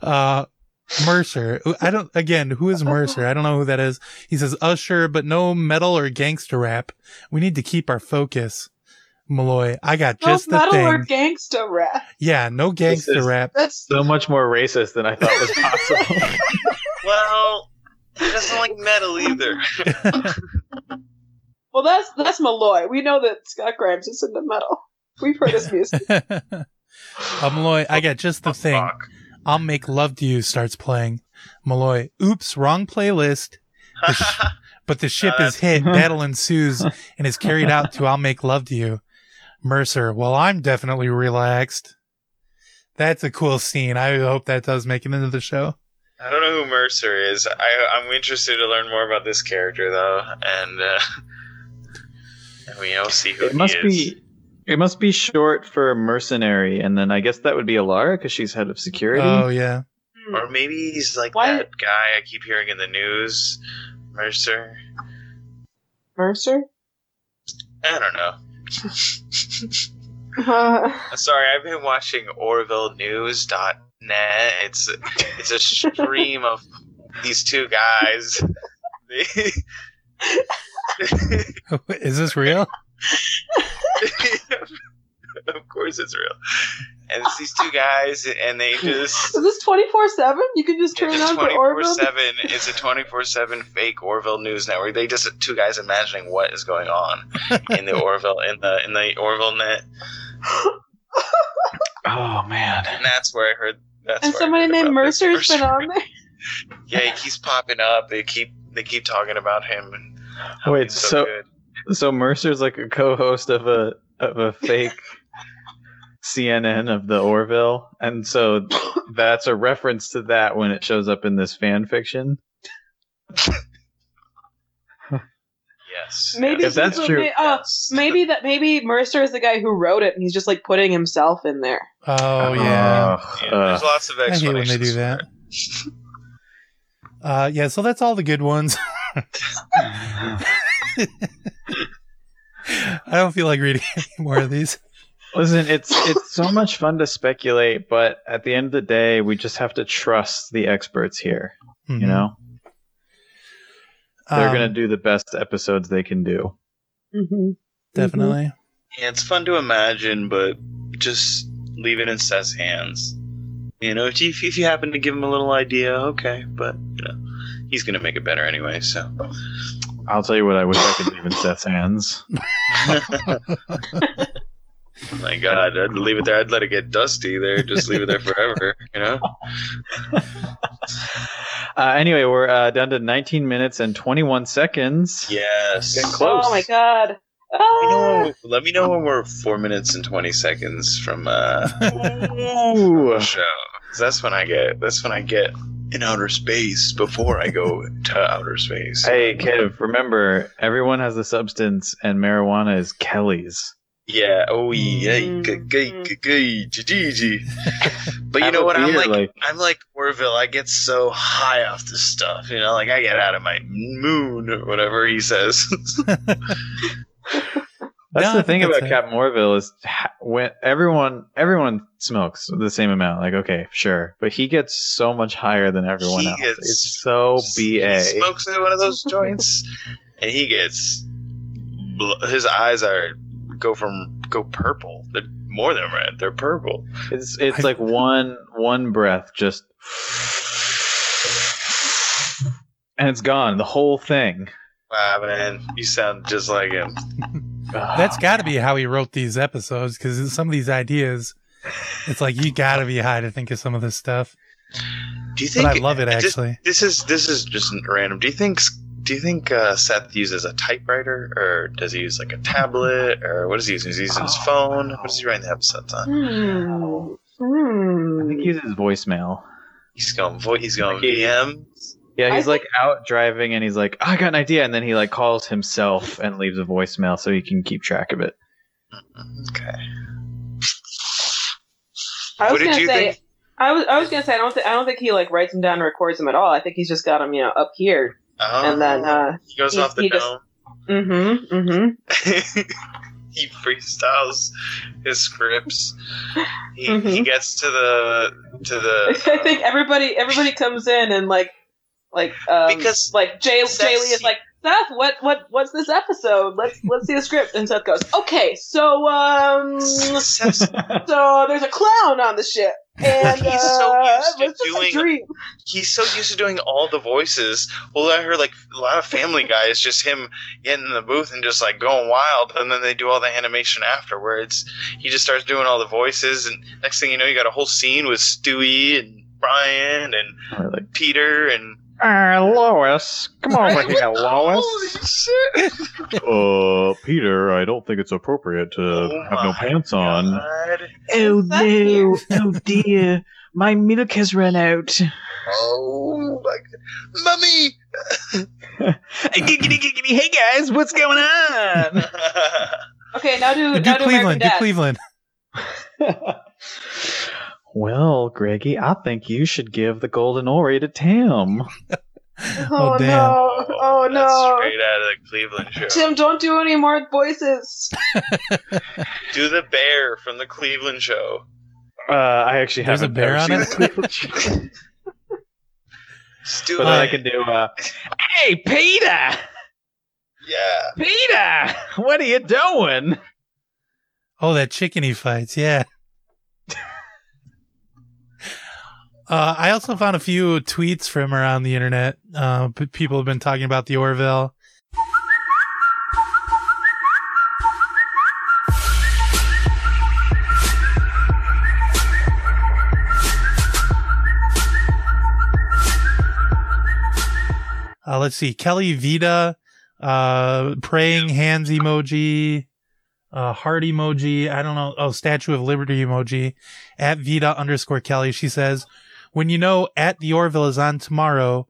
Uh, Mercer, I don't. Again, who is Mercer? I don't know who that is. He says Usher, but no metal or gangster rap. We need to keep our focus. Malloy, I got No just the metal thing. or gangsta rap. Yeah, no gangster rap. That's So much more racist than I thought was possible. Well, he doesn't like metal either. well, that's that's Malloy. We know that Scott Grimes is into metal. We've heard his music. uh, Malloy, I got just the thing. Fuck. I'll make love to you starts playing. Malloy, oops, wrong playlist. The sh- but the ship Uh, is hit, battle ensues, and is carried out to I'll make love to you. Mercer, well, I'm definitely relaxed. That's a cool scene. I hope that does make it into the show. I don't know who Mercer is. I, I'm interested to learn more about this character though, and uh, and we all see who it must is. be. It must be short for mercenary, and then I guess that would be Alara because she's head of security. Oh, yeah. Or maybe he's like Why- that guy I keep hearing in the news, Mercer. Mercer. I don't know. Uh, Sorry, I've been watching OrvilleNews.net. It's it's a stream of these two guys. Is this real? of course, it's real. And it's these two guys, and they just. is this twenty four seven? You can just turn it It's on 24 7. It's a twenty four seven fake Orville news network. They just two guys imagining what is going on in the Orville in the in the Orville net, Oh man. and that's where I heard. That's And somebody heard named Mercer's been on there. Yeah, he keeps popping up. They keep they keep talking about him. And Wait, he's so- So Mercer's like a co-host of a of a fake CNN of the Orville, and so that's a reference to that when it shows up in this fan fiction. yes, Maybe If that's true- may- uh, Yes. maybe that maybe Mercer is the guy who wrote it, and he's just like putting himself in there. Oh, yeah. Ugh, Yeah, there's lots of explanations. I hate when they do that. Uh, yeah, so that's all the good ones. I don't feel like reading any more of these. Listen, it's it's so much fun to speculate, but at the end of the day, we just have to trust the experts here. Mhm. You know, they're Um, gonna do the best episodes they can do. Mm-hmm. definitely. Yeah, it's fun to imagine, but just leave it in Seth's hands. You know, if you, if you happen to give him a little idea, okay, but you know, he's gonna make it better anyway. So, I'll tell you what, I wish I could leave in Seth's hands. my God, I'd leave it there. I'd let it get dusty there. Just leave it there forever. You know. Uh, anyway, we're uh, down to 19 minutes and 21 seconds. Yes. Getting close. Oh my god. Let me, Ah! know, let me know when we're four minutes and twenty seconds from uh Ooh. the show. 'Cause that's when I get. That's when I get in outer space before I go to outer space. Hey, Kev, remember, everyone has a substance, and marijuana is Kelly's. Yeah. Oh yeah. Mm. G- g- g- g- g- g- g. But you know what? I'm like, like- I'm like Orville. I get so high off this stuff. You know, like I get out of my moon or whatever he says. That's No, the thing about it. Cap Morville is when everyone everyone smokes the same amount. Like, okay, sure, but he gets so much higher than everyone He else. gets- It's so ba. smokes in one of those joints, and he gets. His eyes are go from go purple. They're more than red. They're purple. It's it's I- like one one breath just and it's gone. The whole thing. Wow, man, you sound just like him. That's got to be how he wrote these episodes because some of these ideas, it's like you got to be high to think of some of this stuff. Do you But think? I love it this- actually. This is this is just random. Do you think? Do you think uh, Seth uses a typewriter, or does he use like a tablet, or what is he using? Is he using his phone? What is he writing the episodes on? Hmm. I Hmm. think he uses voicemail. He's going. vo- He's going He- VM. Yeah, I he's like out driving and he's like, "Oh, I got an idea, and then he like calls himself and leaves a voicemail so he can keep track of it. Okay. I was What did gonna you say. think? I was. I was gonna say. I don't. Th- I don't think he like writes them down and records them at all. I think he's just got them, you know, up here, Oh, and then. uh he goes he- off the he just- dome. Mm-hmm. Mm-hmm. he freestyles his scripts. He, he Mhm. gets to the to the I think everybody. Everybody comes in and like, like, um, Because like Jay. Seth Jay Lee is like. Seth, what what what's this episode? Let's let's see the script. And Seth goes, Okay, so um so there's a clown on the ship. And He's so uh, used to it's just a doing- he's so used to doing all the voices. Well, I heard like a lot of Family Guy is just him getting in the booth and just like going wild, and then they do all the animation afterwards. He just starts doing all the voices, and next thing you know, you got a whole scene with Stewie and Brian and Or like, Peter and. Uh, Lois, come over here, Lois. Holy shit! Uh, Peter, I don't think it's appropriate to Oh have no my pants on. Oh Is that you? oh dear, my milk has run out. Oh my god. Mummy! giggity, giggity, hey guys, what's going on? Okay, now do Do now do Cleveland. Do American Cleveland. Well, Greggy, I think you should give the golden ori to Tim. Oh, Oh, damn. no! Oh That's no! straight out of the Cleveland show. Tim, don't do any more voices. Do the bear from the Cleveland show. Uh, I actually There's a haven't bear on it? the Cleveland show. Stu- but then I can do, uh, hey, Peter! yeah. Peter! What are you doing? Oh, that chicken he fights. Yeah. Uh, I also found a few tweets from around the internet. Uh, people have been talking about the Orville. Uh, let's see. Kelly Vita, uh, praying hands emoji, uh, heart emoji. I don't know. Oh, Statue of Liberty emoji at Vita underscore Kelly. She says, when you know at the Orville is on tomorrow,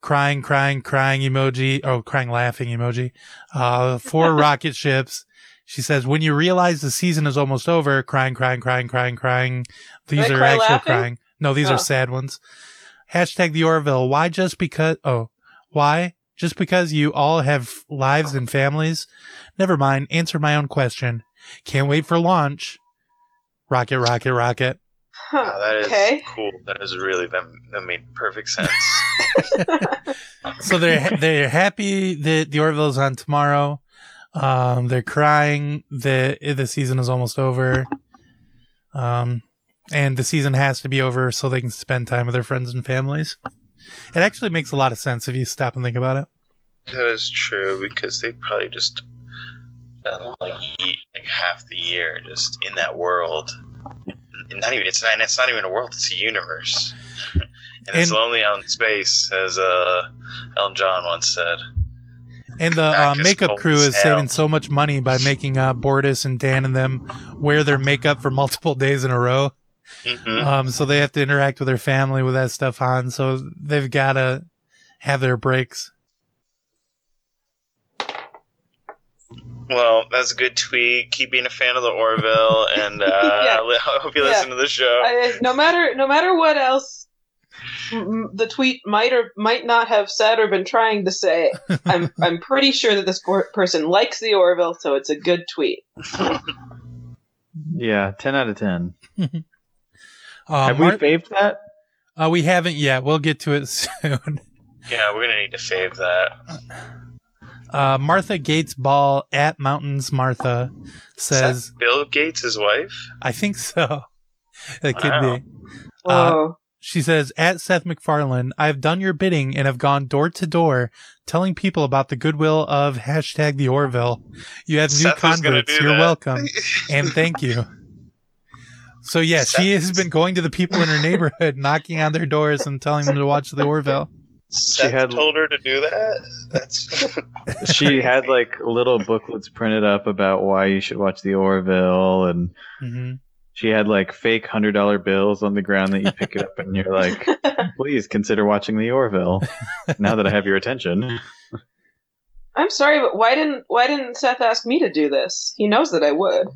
crying, crying, crying emoji. Oh, crying, laughing emoji. Uh, four rocket ships. She says, when you realize the season is almost over, crying, crying, crying, crying, crying. These are cry actual laughing? crying. No, these Oh. are sad ones. Hashtag the Orville. Why just because? Oh, why? Just because you all have lives and families? Never mind. Answer my own question. Can't wait for launch. Rocket, rocket, rocket. Huh, Wow, that is okay. cool. That is really that, that made perfect sense. So they're they're happy that the Orville is on tomorrow. Um, they're crying that the season is almost over. Um, and the season has to be over so they can spend time with their friends and families. It actually makes a lot of sense if you stop and think about it. that is true because they probably just spent like ye- like half the year just in that world. Not even it's not it's not even a world; it's a universe. And, it's And- lonely out in space, as uh, Elton John once said. And the uh, makeup crew is hell. saving so much money by making uh, Bortus and Dan and them wear their makeup for multiple days in a row. hmm Um, so they have to interact with their family with that stuff on. So they've got to have their breaks. Well, that's a good tweet. Keep being a fan of the Orville, and uh, Yeah. I hope you Yeah. listen to the show. I, no matter no matter what else m- m- the tweet might or might not have said or been trying to say, I'm I'm pretty sure that this por- person likes the Orville, so it's a good tweet. Yeah, 10 out of 10. Uh, Have Mar- we faved that? uh, we haven't yet. We'll get to it soon. yeah, we're gonna need to fave that. Uh, Martha Gates Ball at Mountains Martha Is says, that Bill Gates' his wife? I think so. It could Wow. be. Uh, Whoa. She says, at Seth MacFarlane, I've done your bidding and have gone door to door telling people about the goodwill of hashtag the Orville. You have new Seth was gonna converts. You're that. welcome. and thank you. So yeah, she has been going to the people in her neighborhood, knocking on their doors and telling them to watch the Orville. Seth had- told her to do that. That's she had like little booklets printed up about why you should watch the Orville, and hmm she had like fake hundred dollar bills on the ground that you pick it up and you're like, please consider watching the Orville. Now that I have your attention, I'm sorry, but why didn't why didn't Seth ask me to do this? He knows that I would.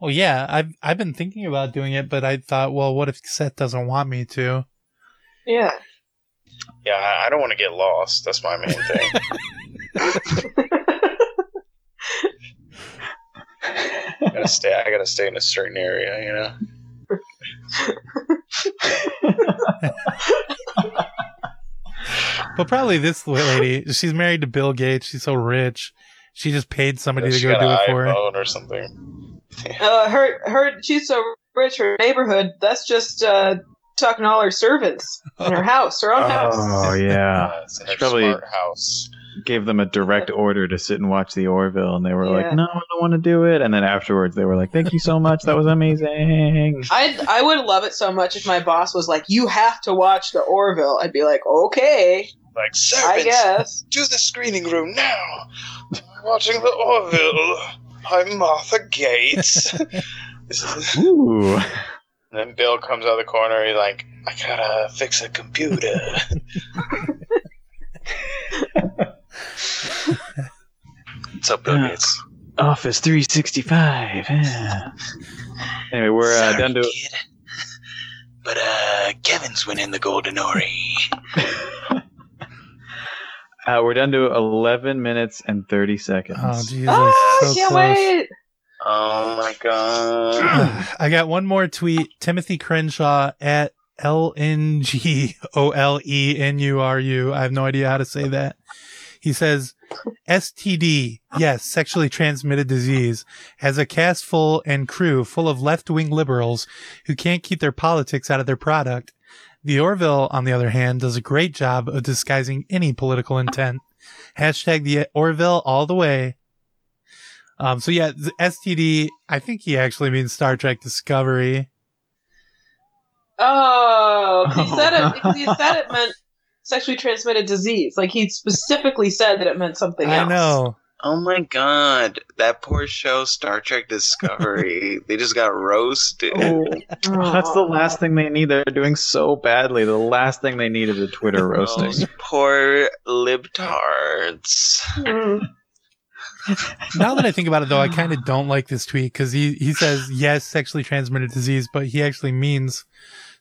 Well, yeah, I've I've been thinking about doing it, but I thought, well, what if Seth doesn't want me to? Yeah. yeah. I I don't want to get lost. That's my main thing. I gotta stay. I gotta stay in a certain area. You know. But probably this lady, she's married to Bill Gates. She's so rich. She just paid somebody to go got do an it for her. or something. Uh, her her she's so rich. Her neighborhood. That's just uh, talking to all her servants in her house, her own oh, house. oh yeah, it's in She her probably- smart house. gave them a direct order to sit and watch the Orville, and they were Yeah. like, no, I don't want to do it. And then afterwards, they were like, thank you so much, that was amazing. I I would love it so much if my boss was like, "You have to watch the Orville." I'd be like, "Okay, Like I servants, guess." to the screening room now. Watching the Orville. I'm Martha Gates. and Ooh. Then Bill comes out of the corner. He's like, I gotta fix a computer. What's up, Bill Yeah. Gates? Office 365. yeah. Anyway, we're uh, Sorry, down to kid. But uh, Kevin's winning the Golden Ori. uh, we're down to 11 minutes and 30 seconds. Oh Jesus! Oh, so can't close. wait. Oh my god. I got one more tweet. Timothy Crenshaw at L N G O L E N U R U. I have no idea how to say that. He says, STD, yes, sexually transmitted disease, has a cast full and crew full of left wing liberals who can't keep their politics out of their product. The Orville, on the other hand, does a great job of disguising any political intent. Hashtag the Orville all the way. Um, so yeah, the STD, I think he actually means Star Trek Discovery. Oh, he said it because he said it meant sexually transmitted disease. Like he specifically said that it meant something else. I know. Oh my god. That poor show, Star Trek Discovery. they just got roasted. Oh. That's the last thing they need. They're doing so badly. The last thing they need is a Twitter roasting. Those poor libtards. Now that I think about it, though, I kind of don't like this tweet because he, he says, yes, sexually transmitted disease, but he actually means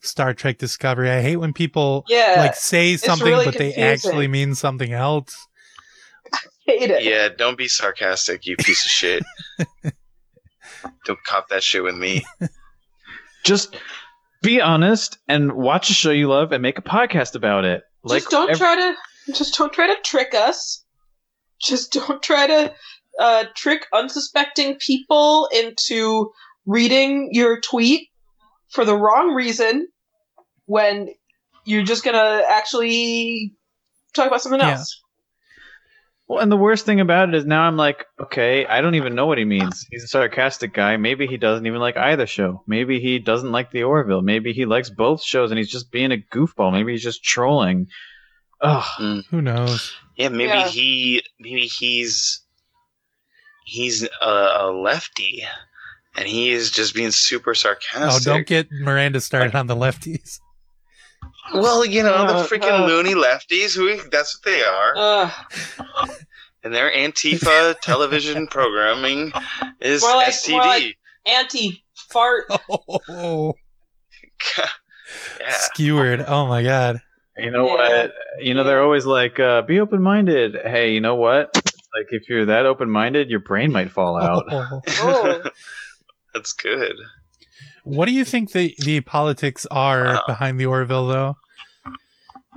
Star Trek Discovery. I hate when people Yeah, like say something, really but they actually mean something else. hate it. Yeah, don't be sarcastic, you piece of shit. don't cop that shit with me. Just be honest and watch a show you love and make a podcast about it. just don't ev- try to just don't try to trick us. Just don't try to uh, trick unsuspecting people into reading your tweet for the wrong reason when you're just gonna actually talk about something Yeah. else. Well, and the worst thing about it is now I'm like, okay, I don't even know what he means. He's a sarcastic guy. Maybe he doesn't even like either show. Maybe he doesn't like the Orville. Maybe he likes both shows and he's just being a goofball. Maybe he's just trolling. Ugh. Who knows? Yeah, maybe Yeah. he maybe he's he's a, a lefty and he is just being super sarcastic. Oh, don't get Miranda started on the lefties. well, you know, the Uh, freaking uh. loony lefties, who that's what they are. Ugh. and their Antifa television programming is More like- STD. more like- anti fart. Oh, yeah. skewered. Oh my god. You know Yeah. what? You know, they're always like, uh, be open minded. Hey, you know what? Like, if you're that open minded, your brain might fall out. Oh. That's good. What do you think the, the politics are Wow. behind the Orville, though?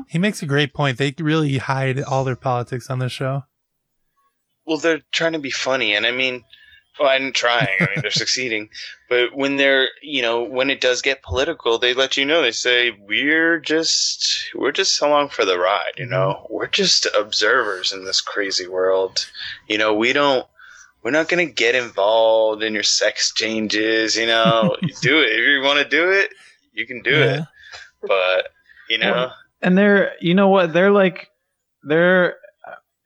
He makes a great point. They really hide all their politics on the show. Well, they're trying to be funny, and I mean, Well, I'm trying. I mean, they're succeeding, but when they're, you know, when it does get political, they let you know. They say we're just, we're just along for the ride. You know, mm-hmm. we're just observers in this crazy world. You know, we don't, we're not gonna get involved in your sex changes. You know, you do it if you want to do it, you can do Yeah. it. But you know, and they're you know what they're like they're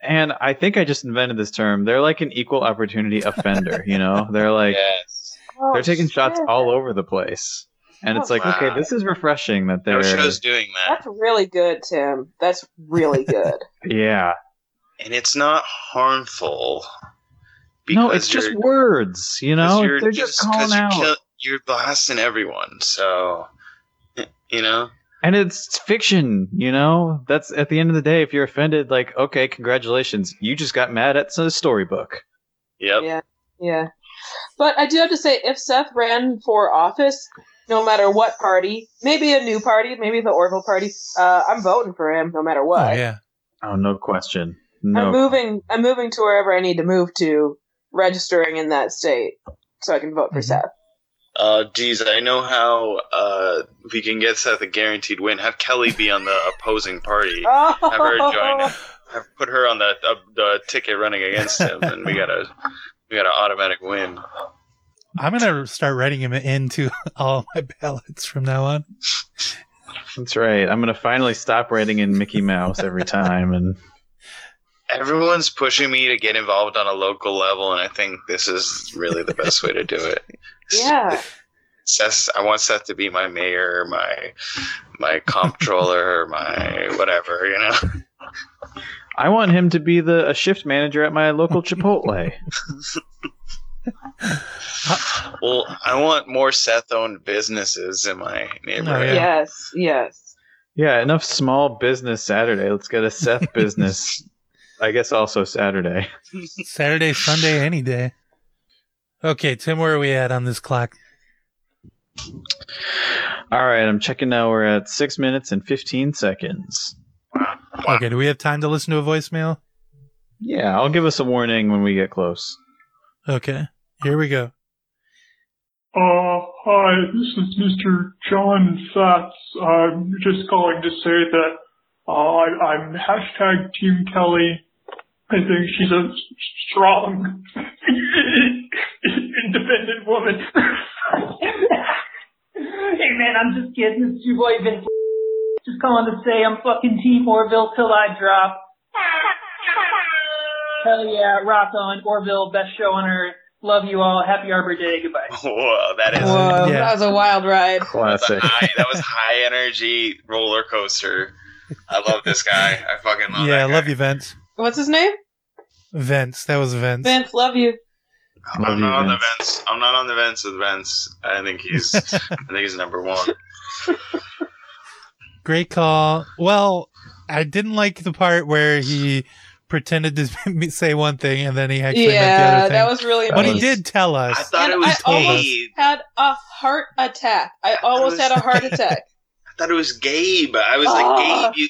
and i think i just invented this term they're like an equal opportunity offender you know they're like yes. Oh, they're taking shots all over the place and it's oh, like Wow. okay this is refreshing that they're show's doing that. That's really good, Tim. That's really good. yeah and it's not harmful. no it's just words you know you're they're just, 'cause calling you're out kill- you're blasting everyone, so you know. And it's fiction you know that's at the end of the day if you're offended like okay congratulations you just got mad at a storybook Yep. Yeah. Yeah. But I do have to say, if Seth ran for office, no matter what party, maybe a new party, maybe the Orville party, uh, I'm voting for him no matter what. Oh yeah. oh no question no I'm moving. I'm moving to wherever I need to move to, registering in that state, so I can vote for Mhm. Seth. Uh, geez, I know how uh we can get Seth a guaranteed win. Have Kelly be on the opposing party. Oh, Have her join it. Have put her on the uh, the ticket running against him, and we got a we got an automatic win. I'm gonna start writing him into all my ballots from now on. that's right i'm gonna finally stop writing in mickey mouse every time and Everyone's pushing me to get involved on a local level, and I think this is really the best way to do it. Yeah. Seth, I want Seth to be my mayor, my my comptroller, my whatever, you know. I want him to be the a shift manager at my local Chipotle. Well, I want more Seth-owned businesses in my neighborhood. Oh, yeah. Yes. Yes. yeah, enough small business Saturday. Let's get a Seth business. I guess also Saturday. Saturday, Sunday, any day. Okay, Tim, where are we at on this clock? All right, I'm checking now. We're at six minutes and fifteen seconds. Okay, do we have time to listen to a voicemail? Yeah, I'll give us a warning when we get close. Okay, here we go. Uh, hi, this is Mr. John Fats. I'm just calling to say that uh, I, I'm hashtag Team Kelly. I think she's a strong, independent woman. Hey man, I'm just kidding. It's your boy Vince. Just calling to say I'm fucking Team Orville till I drop. Hell yeah, rock on Orville, best show on earth. Love you all. Happy Arbor Day. Goodbye. Whoa, that is Whoa, Yeah. that was a wild ride. that was, a Classic. high, that was high energy roller coaster. I love this guy. I fucking love yeah, I love you, Vince. What's his name? Vince, that was Vince. Vince. Love you. I'm you, not on the Vince. Vince. I'm not on the Vince with Vince. I think he's I think he's number one. Great call. Well, I didn't like the part where he pretended to say one thing and then he actually meant the yeah, other thing. that was really. but he did tell us. I thought And it was I almost Gabe. had a heart attack. I almost was- had a heart attack. I thought it was Gabe. I was Ah. like, Gabe, you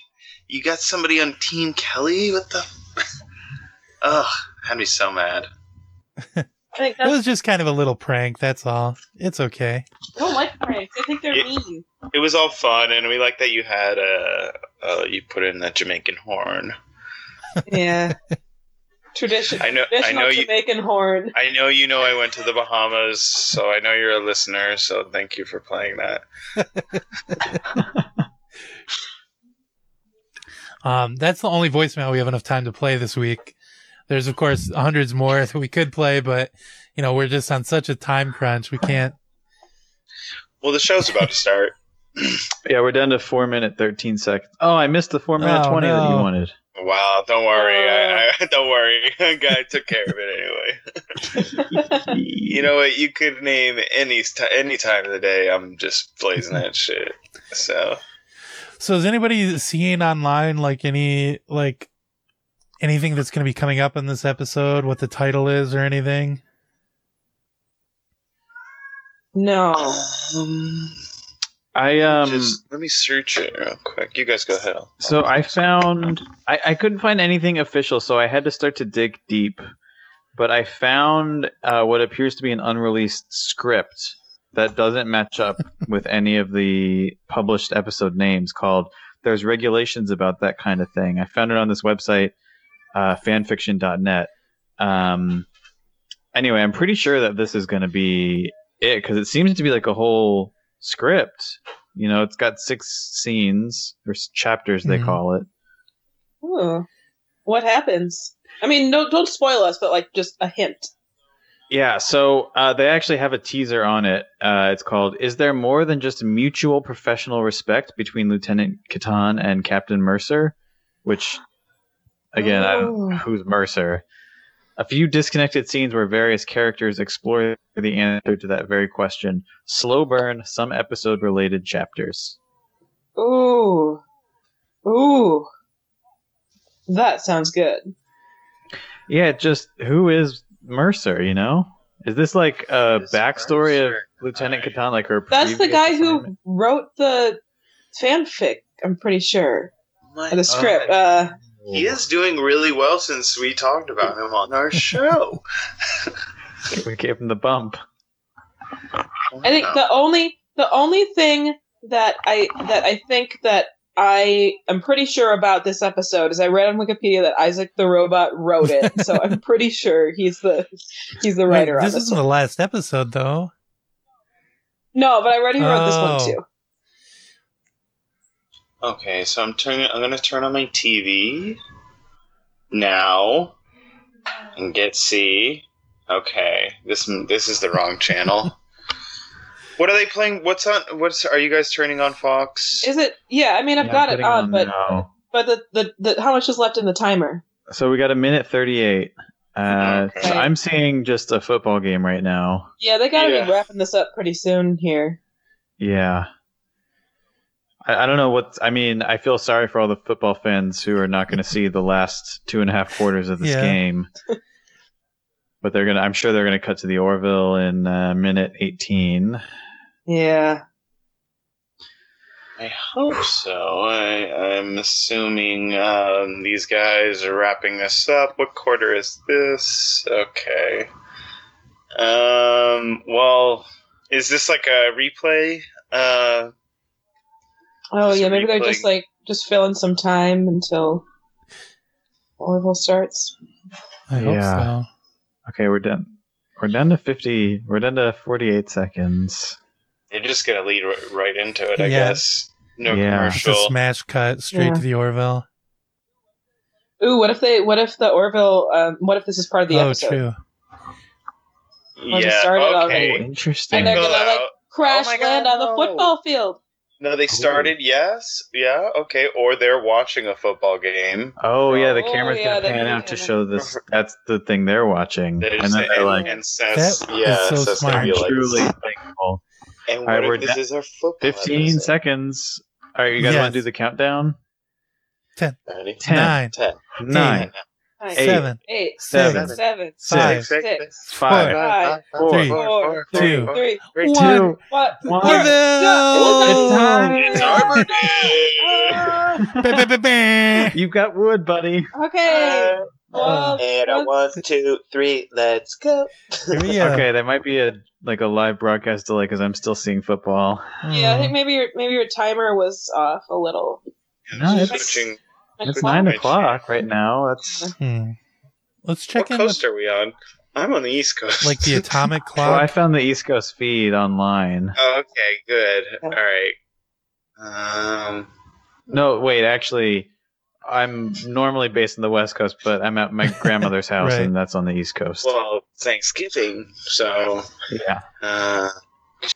you got somebody on Team Kelly? What the? Ugh, had me so mad. I It was just kind of a little prank, that's all. It's okay. I don't like pranks. I think they're Yeah. mean. It was all fun, and we like that you had uh, uh you put in that Jamaican horn. Yeah. Tradition. I know, I Traditional know you. Jamaican horn. I know you know I went to the Bahamas, so I know you're a listener. So thank you for playing that. Um, that's the only voicemail we have enough time to play this week. There's of course hundreds more that we could play, but you know we're just on such a time crunch. We can't. Well, the show's about to start. Yeah, we're down to four minute thirteen seconds. Oh, I missed the four minute Oh, twenty that you wanted. Wow, don't worry. I, uh. I, don't worry. Guy took care of it anyway. You know what? You could name any ti any time of the day. I'm just blazing that shit. So So is anybody seeing online like any like anything that's going to be coming up in this episode? What the title is or anything? No. um, I um. just let me search it real quick. You guys go ahead. I'll- So I found I, I couldn't find anything official, so I had to start to dig deep. but I found uh, what appears to be an unreleased script that doesn't match up with any of the published episode names called There's Regulations About That Kind of Thing. I found it on this website, uh, fanfiction.net. Um, anyway, I'm pretty sure that this is going to be it because it seems to be like a whole script. You know, it's got six scenes or chapters, they Mhm. call it. Ooh. What happens? I mean, no, don't spoil us, but like just a hint. Yeah, so uh, they actually have a teaser on it. Uh, it's called "Is there more than just mutual professional respect between Lieutenant Kitan and Captain Mercer?" Which, again, I don't Oh. who's Mercer. A few disconnected scenes where various characters explore the answer to that very question. Slow burn, some episode-related chapters. Ooh. Ooh. That sounds good. Yeah, just who is Mercer? You know, is this like a Who is backstory Mercer? of Lieutenant Kitan, like her? That's the previous guy who wrote the fanfic, I'm pretty sure. My- the script. uh, Uh, he is doing really well since we talked about him on our show. we gave him the bump. I think the only the only thing that I that I think that I am pretty sure about this episode is I read on Wikipedia that Isaac the robot wrote it, so I'm pretty sure he's the he's the Wait, writer on this this isn't one. the last episode, though. No, but I read he wrote this Oh. one too. Okay, so I'm turning. I'm gonna turn on my TV now and get see. Okay, this this is the wrong channel. What are they playing? What's on? What's are you guys turning on Fox? Is it? Yeah, I mean I've Yeah, got I'm it putting on, but now. but the, the the how much is left in the timer? So we got a minute thirty-eight. Uh, Okay. so I'm seeing just a football game right now. Yeah, they gotta Yeah. be wrapping this up pretty soon here. Yeah. I, I don't know what. I mean, I feel sorry for all the football fans who are not going to see the last two and a half quarters of this Yeah. game. but they're gonna. I'm sure they're gonna cut to the Orville in uh, minute eighteen. Yeah. I hope so. I, I'm assuming um, these guys are wrapping this up. What quarter is this? Okay. Um. Well, is this like a replay? Uh. Oh yeah, maybe they're replaying. just like just filling some time until Orville starts. I hope Yeah. so. Okay, we're done. We're down to fifty. We're down to forty-eight seconds. They're just gonna lead r- right into it, I Yeah. guess. No Yeah. It's a commercial. smash cut straight Yeah. to the Orville. Ooh, what if they? What if the Orville? Um, what if this is part of the episode? oh, episode? true. Well, yeah. Okay. already. Interesting. And they're gonna like crash Oh land God, on the no. football field. No, they started. Yes. Yeah. Okay. Or they're watching a football game. Oh yeah, the Oh, camera's yeah, gonna they- pan out to yeah. show this. That's the thing they're watching, They're and then they're and, like, and says, That yeah, is so so it's gonna smart. be "I'm like, truly thankful." and what right, if we're this da- is our football? Fifteen episode? seconds. All right, you guys want to do the countdown? Ready? Ten, Nine, Ten. nine, Nine, Eight. seven, eight, seven, Seven. seven, five, six, six, five, five, four, Three. four, two, three, Three, one. two, what? one. Orville! It's Arbor Day. You've got wood, buddy. Okay. Uh, well, uh, And a one, two, three, let's go. Here we go. Okay, there might be a like a live broadcast delay because I'm still seeing football. yeah, I think maybe your maybe your timer was off a little. No, it's- Switching. It's Well, nine o'clock right now. That's Hmm. Let's What check in with coast are we on? I'm on the East Coast. like the atomic well, I found the East Coast feed online. Oh, okay, good. All right. Um. No, wait, actually, I'm normally based in the West Coast, but I'm at my grandmother's house, Right. and that's on the East Coast. Well, Thanksgiving. So. yeah. Uh.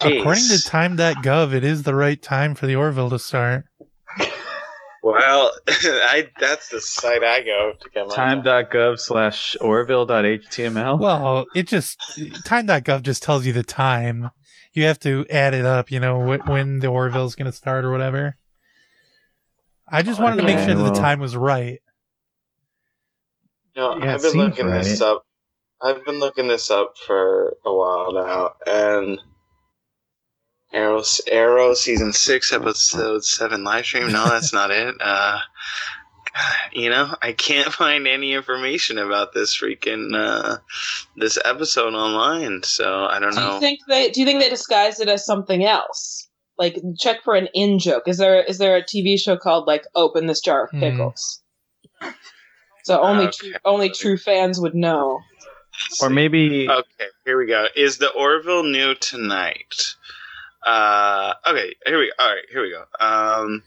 According to time.gov, it is the right time for the Orville to start. Well, I that's the site I go to get my Time.gov slash Orville.html. Well, it just time.gov just tells you the time. You have to add it up, you know, wh- when the Orville's going to start or whatever. I just wanted to make Okay, sure that the time was right. No, Yeah, I've been seems looking this up. I've been looking this up for a while now, and Arrow Arrow season six episode seven live stream. No, that's not it. Uh, you know, I can't find any information about this freaking uh, this episode online, so I don't know. Do you think they? Do you think they disguised it as something else? Like check for an in joke. Is there is there a TV show called like Open This Jar of Hmm. Pickles? So only Okay. true, only true fans would know. Or maybe Okay, here we go. Is the Orville new tonight? Uh, okay, here we. go. All right, here we go. Um,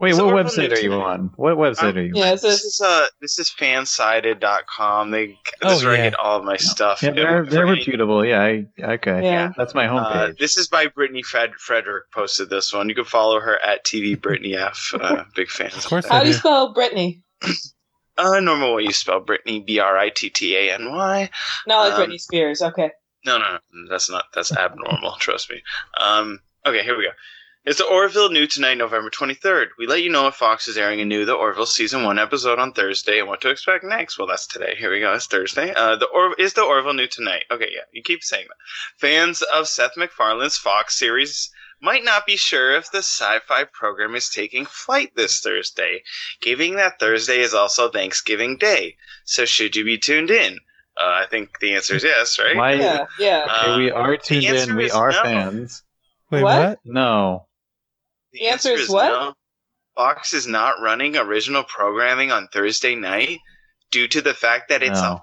wait, so what website are you on? What website are you? Yeah, it's this is uh, this is fansided.com. They this Oh, is where yeah. I get all of my stuff. Yeah, they're For they're reputable. Yeah, I, okay. Yeah. That's my Uh, homepage. this is by Brittany Fred- Frederick. Posted this one. You can follow her at TV Brittany F. Uh, big fan. Of course how do you spell Brittany? Uh, normal way you spell Brittany. B R I T T A N Y. Not like Um, Britney Spears. Okay. No, no, no, that's not. That's abnormal. trust me. Um. Okay, here we go. It's the Orville new tonight, November twenty third. We let you know if Fox is airing a new The Orville season one episode on Thursday and what to expect next. Well, that's today. Here we go. It's Thursday. Uh, the or is the Orville new tonight? Okay, yeah, you keep saying that. Fans of Seth MacFarlane's Fox series might not be sure if the sci-fi program is taking flight this Thursday, given that Thursday is also Thanksgiving Day. So should you be tuned in? Uh, I think the answer is yes, right? Why? Yeah. Yeah. Okay, we are tuned answer in. We is are no. fans. Wait, What? what? No. The answer is what? no. Fox is not running original programming on Thursday night due to the fact that it's no.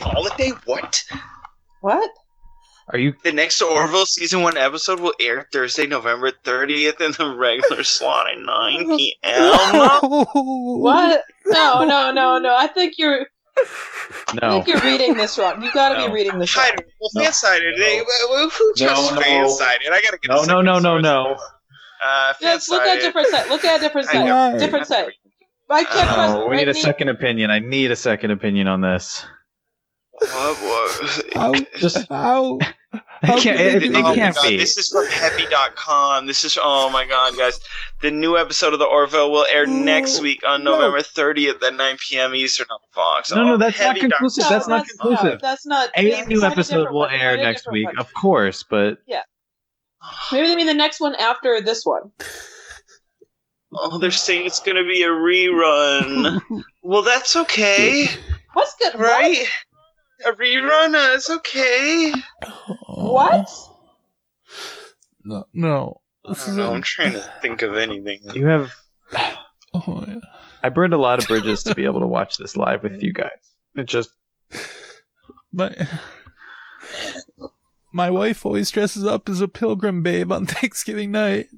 a holiday. What? What? Are you? The next Orville season one episode will air Thursday, November 30th in the regular slot at 9 p.m. What? No, no, no, no. I think you're. I No. think you're reading this wrong. You got to No. be reading this Hi, wrong. well, No. Fansided. No. Hey, who who No, trusts no. Fansided? I gotta get a No, no, no, no, no. Uh, Let's look at a different site. Look at a different I site. know. Different site. I can't Uh, trust No, we need a second opinion. I need a second opinion on this. What, what? How? Just- how? It can't. It, it Oh can't God, be. This is from Heavy.com. This is oh my god, guys! The new episode of the Orville will air next week on No. November 30th at 9 p.m. Eastern on Fox. No, no, Oh, that's not Heavy.com. conclusive. That's not conclusive. That's not. A yeah, new find episode different will one. air a next week, one. of course, but Yeah. Maybe they mean the next one after this one. Oh, they're saying it's gonna be a rerun. well, that's okay, What's good? right? A rerun, uh, it's okay. What? No, no. This is know, a... I'm trying to think of anything. you have. oh, yeah. I burned a lot of bridges to be able to watch this live with you guys. It just My my wife always dresses up as a pilgrim babe on Thanksgiving night,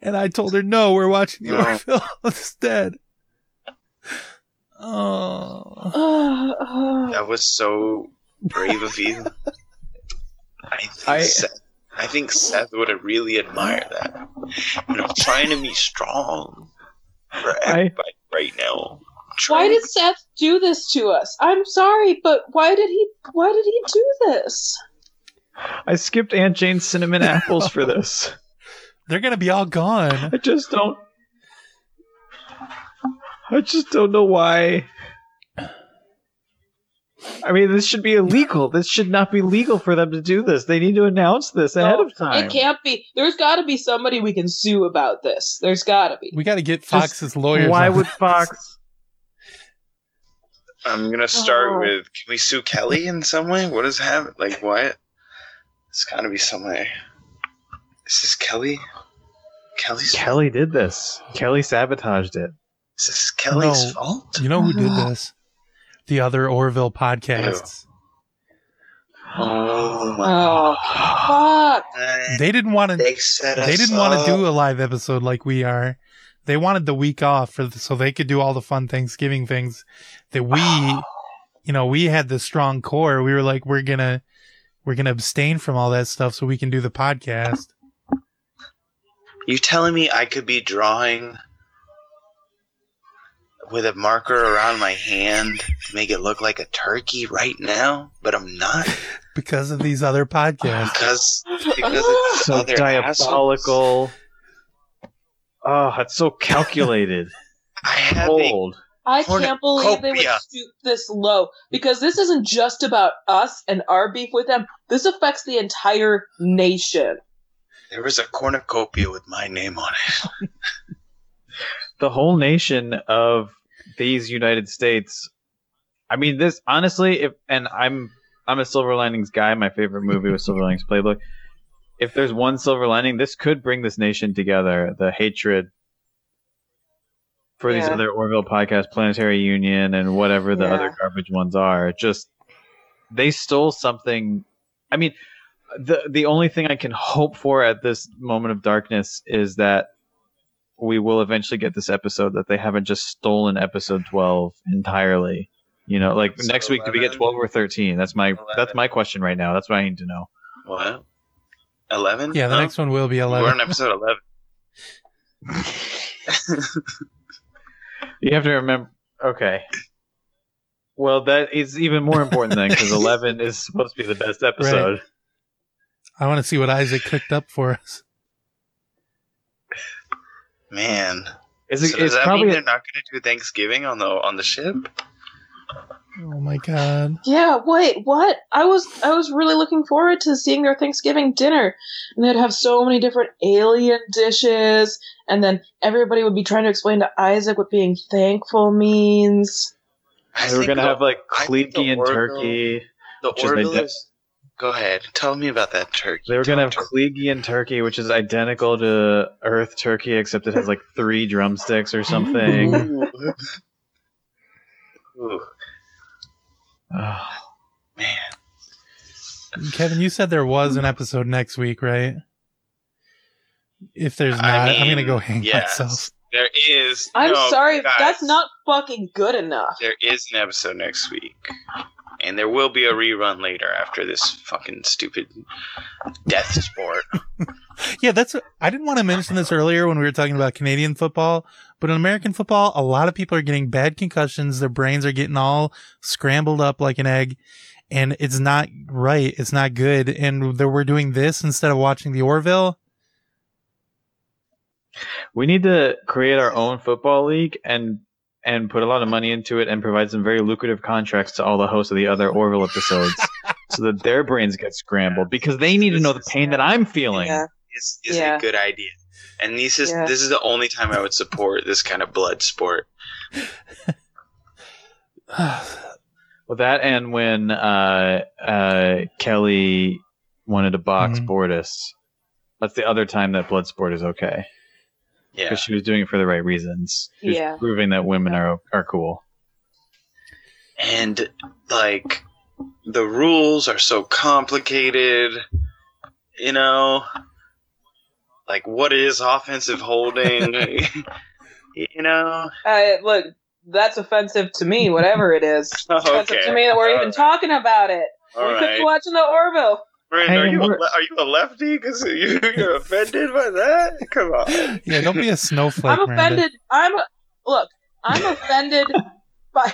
and I told her no, we're watching the No. Orville instead. Oh, That was so brave of you. I think, I- Seth, I think Seth would have really admired that. You know, trying to be strong for I- everybody right now. why did Seth do this to us? I'm sorry, but why did he? Why did he do this? I skipped Aunt Jane's cinnamon apples for this. they're gonna be all gone. I just don't. I just don't know why. I mean, this should be illegal. This should not be legal for them to do this. They need to announce this ahead of time. It can't be. There's got to be somebody we can sue about this. There's got to be. We got to get Fox's lawyers. Why on would this. Fox? I'm gonna start Oh. with can we sue Kelly in some way? What is happening? Like what? It's gotta be some way. Is this Kelly? Kelly's Kelly did this. Kelly sabotaged it. Is this Kelly's No. fault? You know who did this? The other Orville podcasts. Oh my Oh, fuck. They didn't want to. They set They didn't want to do a live episode like we are. They wanted the week off for the, so they could do all the fun Thanksgiving things that we, you know, we had the strong core. We were like, we're gonna, we're gonna abstain from all that stuff so we can do the podcast. You telling me I could be drawing with a marker around my hand to make it look like a turkey right now, but I'm not because of these other podcasts. because because it's So other assholes. diabolical. Oh, it's so calculated. I have Cold. I can't believe they would Cornucopia. stoop this low because this isn't just about us and our beef with them. This affects the entire nation. there was a cornucopia with my name on it. the whole nation of these United States. I mean, this honestly, if and I'm I'm a Silver Linings guy. My favorite movie was Silver Linings Playbook. If there's one silver lining, this could bring this nation together. The hatred for these other Orville podcasts, Planetary Union, and whatever the Yeah. other garbage ones are. Just they stole something. I mean, the the only thing I can hope for at this moment of darkness is that we will eventually get this episode that they haven't just stolen episode 12 entirely. You know, like So next week, do we get 12 or 13? That's my that's my question right now. That's what I need to know. What? Eleven? Yeah, the Huh? next one will be 11. We're on episode eleven. You have to remember. Okay. Well, that is even more important then, because 11 is supposed to be the best episode. I want to see what Isaac cooked up for us. Man, Is so it, does that probably mean they're not going to do Thanksgiving on the on the ship? Oh my god. Yeah, wait, what? I was I was really looking forward to seeing their Thanksgiving dinner. And they'd have so many different alien dishes, and then everybody would be trying to explain to Isaac what being thankful means. I they were gonna the- have like I think the Klebki and Orville- turkey. The which is Orville ide- is. Go ahead. Tell me about that turkey. They were gonna have Tell- Klebki and turkey, which is identical to Earth turkey, except it has like three drumsticks or something. Ooh. Ooh, Oh, man. Kevin, you said there was an episode next week, right? If there's not, I I'm gonna go hang yes. myself. There is. I'm no, sorry, guys, that's not fucking good enough. There is an episode next week, and there will be a rerun later after this fucking stupid death sport. Yeah, that's. I didn't want to mention this earlier when we were talking about Canadian football, but in American football, a lot of people are getting bad concussions. Their brains are getting all scrambled up like an egg, and it's not right. It's not good. And that we're doing this instead of watching the Orville. we need to create our own football league and and put a lot of money into it and provide some very lucrative contracts to all the hosts of the other Orville episodes, so that their brains get scrambled because they need to know the pain that I'm feeling. Yeah. Is is Yeah. a good idea, and this is Yeah. this is the only time I would support this kind of blood sport. Well, that and when uh, uh, Kelly wanted to box Mhm. Bortus. That's the other time that blood sport is okay Yeah, because she was doing it for the right reasons. She was Yeah. proving that women are are cool. and like the rules are so complicated. You know, like what is offensive holding? you know, Uh, look, that's offensive to me, whatever it is. It's offensive to me that we're even Alright. talking about it. all we could be watching the Orville. Brandon, are you a, we're- you a lefty? Because you, you're offended by that? Come on. Yeah, don't be a snowflake. I'm Miranda. offended. I'm look. I'm offended by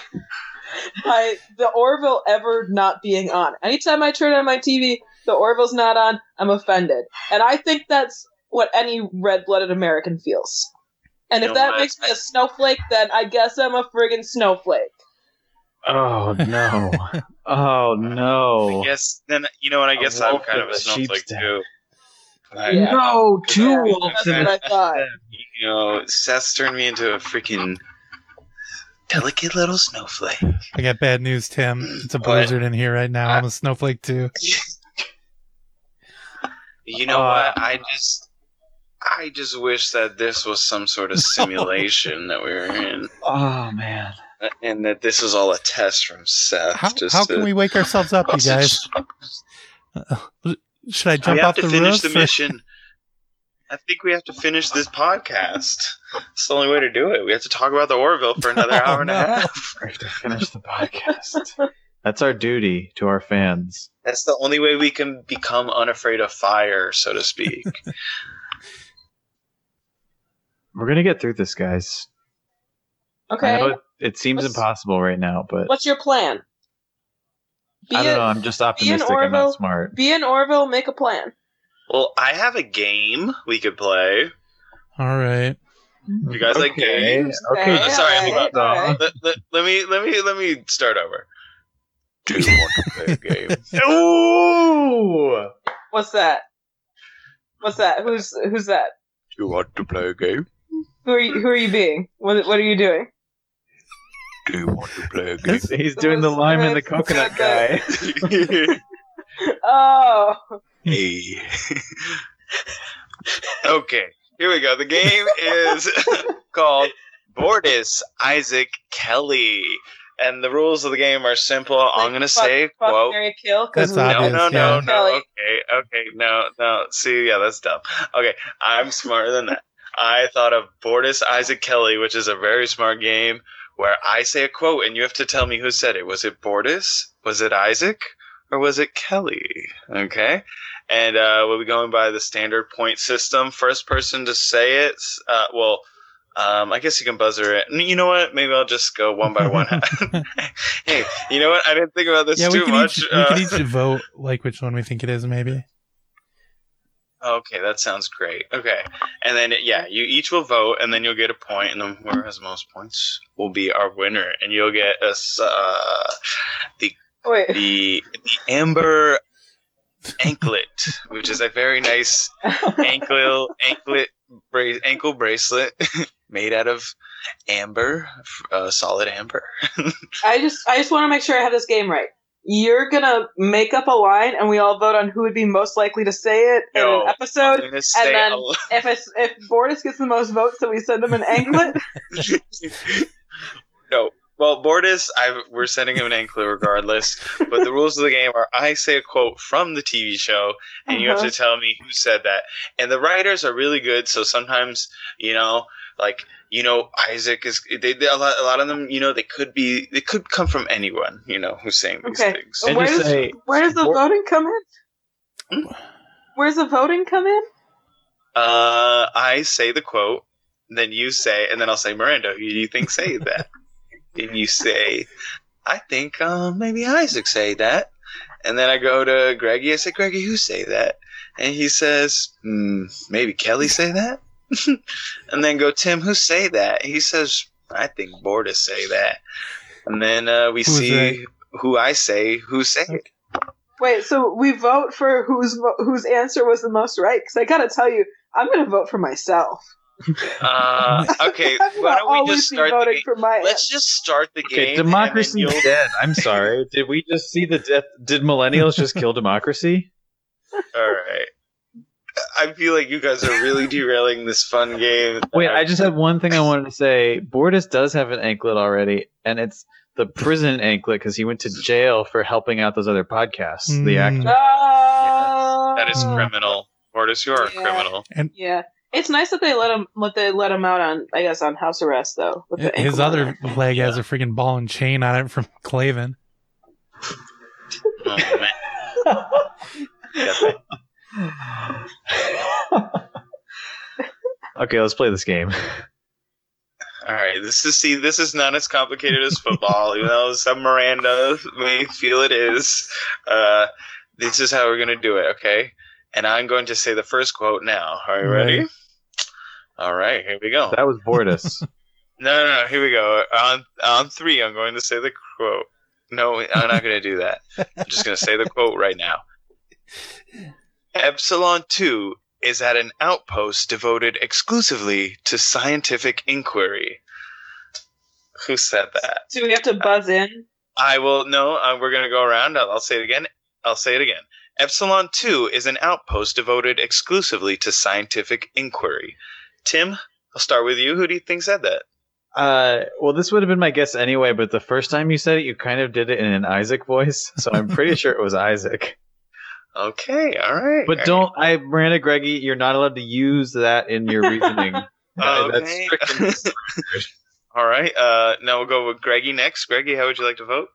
by the Orville ever not being on. Anytime I turn on my TV, the Orville's not on. I'm offended, and I think that's what any red-blooded American feels. And You if that what? makes me a snowflake, then I guess I'm a friggin' snowflake. Oh no! oh no! I guess then you know what? I guess I'm kind of a the snowflake sheep's too. I- Yeah. No, two wolves That's what I thought. You know, Seth's turned me into a freaking delicate little snowflake. I got bad news, Tim. It's a What? blizzard in here right now. I'm a snowflake too. You know Uh, what? I just, I just wish that this was some sort of simulation that we were in, Oh man! And that this is all a test from Seth. How, just how to- can we wake ourselves up, you guys? Oh, Should I jump we have off to the finish roof? the or- mission. I think we have to finish this podcast. It's the only way to do it. We have to talk about the Orville for another Oh, hour and no. a half. We have to finish the podcast. That's our duty to our fans. That's the only way we can become unafraid of fire, so to speak. We're gonna get through this, guys. I Okay, know it, it seems What's- impossible right now, but what's your plan? Be I don't it- know. I'm just optimistic. I'm not smart. Be in Orville. Make a plan. well, I have a game we could play. All right. You guys like games? Okay. Okay, sorry, alright, hold on. alright. Let, let, let me let me let me start over. Do you want to play a game? Ooh! What's that? What's that? Who's who's that? Do you want to play a game? Who are you? Who are you being? What What are you doing? Do you want to play a game? He's doing the lime and the coconut guy. Oh, hey. okay, here we go. The game is called Bortus Isaac Kelly. And the rules of the game are simple. I'm going to Fuck- say, fuck, quote, Mary kill. That's Because no, obvious, no, no, yeah. no. Okay, okay, no, no. See, yeah, that's dumb. Okay, I'm smarter than that. I thought of Bortus Isaac Kelly, which is a very smart game where I say a quote and you have to tell me who said it. Was it Bortus? Was it Isaac? Or was it Kelly? Okay. And uh, we'll be going by the standard point system. First person to say it, uh, well, um, I guess you can buzzer it. You know what? Maybe I'll just go one by one. hey, you know what? I didn't think about this yeah, we too can much. each Uh, we can each vote like which one we think it is. Maybe. Okay, that sounds great. Okay, and then yeah, you each will vote, and then you'll get a point, and then whoever has the most points will be our winner, and you'll get us uh, wait, the the amber anklet, which is a very nice ankle anklet bra- ankle bracelet made out of amber, uh, solid amber. I just I just want to make sure I have this game right. You're gonna make up a line, and we all vote on who would be most likely to say it in an episode. I'm gonna say then- a l- If it's, if Bortus gets the most votes, then we send him an anklet. no. Well, Bortus, I, we're sending him an anklet regardless. But the rules of the game are: I say a quote from the TV show, and you have Uh-huh. to tell me who said that. And the writers are really good, so sometimes you know, like you know, Isaac is. They, they a lot. A lot of them, you know, they could be. They could come from anyone, you know, who's saying these Okay. things. And where does say- where does the Bor- voting come in? Hmm? Where's the voting come in? Uh, I say the quote, then you say, and then I'll say, Miranda, who do you think say that? and you say, I think uh, maybe Isaac say that. And then I go to Greggy. I say, Greggy, who say that? And he says, hmm, maybe Kelly say that. and then go, Tim, who say that? He says, I think Bortus say that. And then uh, we Who's see who I say who say it. Wait, so we vote for whose vo- whose answer was the most right? Because I gotta tell you, I'm gonna vote for myself. Uh, okay, why don't we just start the voting game? for my. Let's just start the game. Okay, and then democracy's you'll- dead. I'm sorry. Did we just see the death? Did millennials just kill democracy? All right. I feel like you guys are really derailing this fun game. Wait, I just have one thing I wanted to say. Bortus does have an anklet already, and it's the prison anklet because he went to jail for helping out those other podcasts. The Mm. actor. Oh, that is Mm. criminal. Mortis, you are a Yeah. criminal. Yeah, it's nice that they let him. Let they let him out on, I guess, on house arrest though. With His other monitor. leg has a freaking ball and chain on it from Klyden. Oh, man. okay, let's play this game. All right, this is see, this is not as complicated as football, even though some Miranda may feel it is. Uh, this is how we're gonna do it, okay? And I'm going to say the first quote now. Are you ready? Right. All right, here we go. That was Bortus. No, no, no. Here we go. On on three, I'm going to say the quote. No, I'm not going to do that. I'm just going to say the quote right now. Epsilon Two is at an outpost devoted exclusively to scientific inquiry. Who said that? Do we have to buzz in? I will. No, uh, we're going to go around. I'll, I'll say it again. I'll say it again. Epsilon Two is an outpost devoted exclusively to scientific inquiry. Tim, I'll start with you. Who do you think said that? Uh, well, this would have been my guess anyway, but the first time you said it, you kind of did it in an Isaac voice, so I'm pretty sure it was Isaac. Okay, all right. But don't, I, Miranda Greggy, you're not allowed to use that in your reasoning. Uh, that's Okay. strict- All right. Uh, now we'll go with Greggy next. Greggy, how would you like to vote?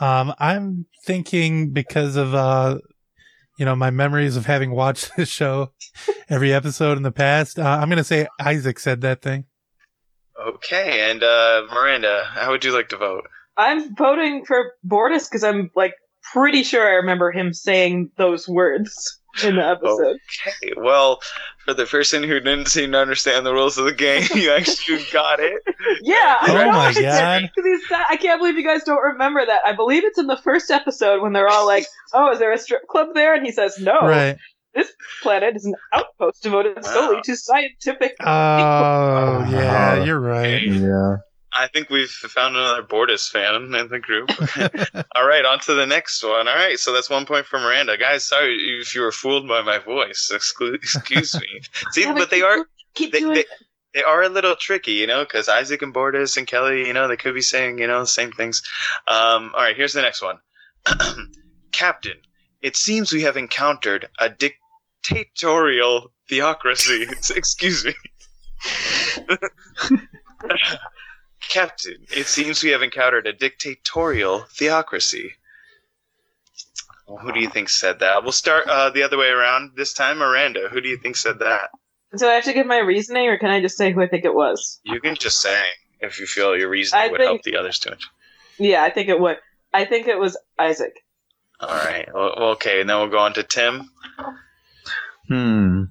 Um, I'm thinking because of uh, you know, my memories of having watched this show every episode in the past. Uh, I'm gonna say Isaac said that thing. Okay, and uh, Miranda, how would you like to vote? I'm voting for Bortus because I'm like pretty sure I remember him saying those words in the episode. Okay. Well, for the person who didn't seem to understand the rules of the game, you actually got it. Yeah, I Oh know my I did, God. 'cause he's that- I can't believe you guys don't remember that. I believe it's in the first episode when they're all like, "Oh, is there a strip club there?" And he says, "No." Right. This planet is an outpost devoted solely to scientific. Oh, yeah, Oh. you're right. Yeah. I think we've found another Bortus fan in the group. All right, on to the next one. All right, so that's one point for Miranda. Guys, sorry if you were fooled by my voice. Exclu- excuse me. See, Yeah, but they are keep they, doing. they, they are a little tricky, you know, because Isaac and Bortus and Kelly, you know, they could be saying, you know, the same things. Um, all right, here's the next one. Captain, it seems we have encountered a dictatorial theocracy. Excuse me. Captain, it seems we have encountered a dictatorial theocracy. Well, who do you think said that? We'll start uh, the other way around this time. Miranda, who do you think said that? So I have to give my reasoning, or can I just say who I think it was? You can just say if you feel your reasoning I would think- help the others too much. Yeah, I think it would. I think it was Isaac. All right. Well, well, okay, and then we'll go on to Tim. Hmm.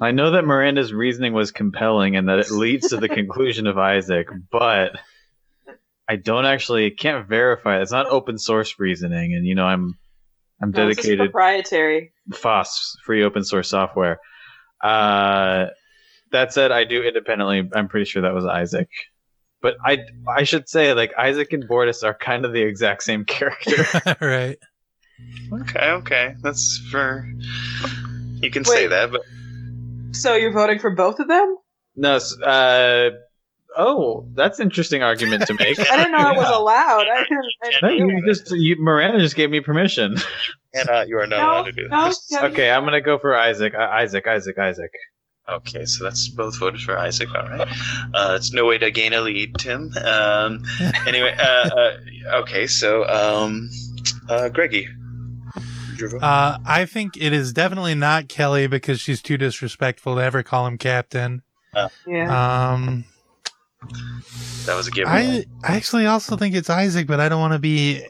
I know that Miranda's reasoning was compelling and that it leads to the conclusion of Isaac, but I don't actually can't verify. it. It's not open source reasoning, and you know I'm I'm No, dedicated proprietary. FOSS, free open source software. Uh, that said, I do independently. I'm pretty sure that was Isaac, but I I should say like Isaac and Bortus are kind of the exact same character. right. Okay, okay, that's for. You can say that, but So you're voting for both of them? no, uh, oh, that's an interesting argument to make. I didn't know it was allowed. I didn't. I No, didn't you just you, Miranda just gave me permission. Anna, you are not no, allowed to do no, this. Okay, I'm gonna go for Isaac. Uh, Isaac, Isaac, Isaac. Okay, so that's both voted for Isaac. All right. Uh, it's no way to gain a lead, Tim. Um, anyway, uh, uh, okay, so um, uh, Greggy. Your? Uh, I think it is definitely not Kelly because she's too disrespectful to ever call him captain. Yeah. Um, that was a given. I I actually also think it's Isaac, but I don't want to be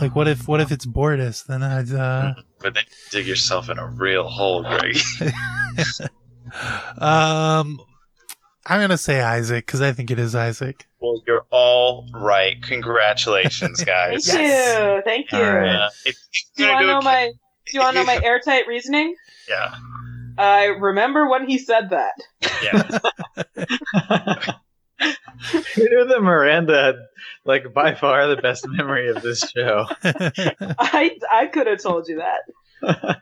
like, what if what if it's Bortus? Then I'd uh, but then you dig yourself in a real hole, Greg. um, I'm gonna say Isaac because I think it is Isaac. Well, you're all right. Congratulations, guys. Thank guys. you. Thank you. All right. Uh, if Do you want to know do my? Do you want to know my airtight reasoning? Yeah, I remember when he said that. yeah. Who knew that Miranda had like by far the best memory of this show? I I could have told you that.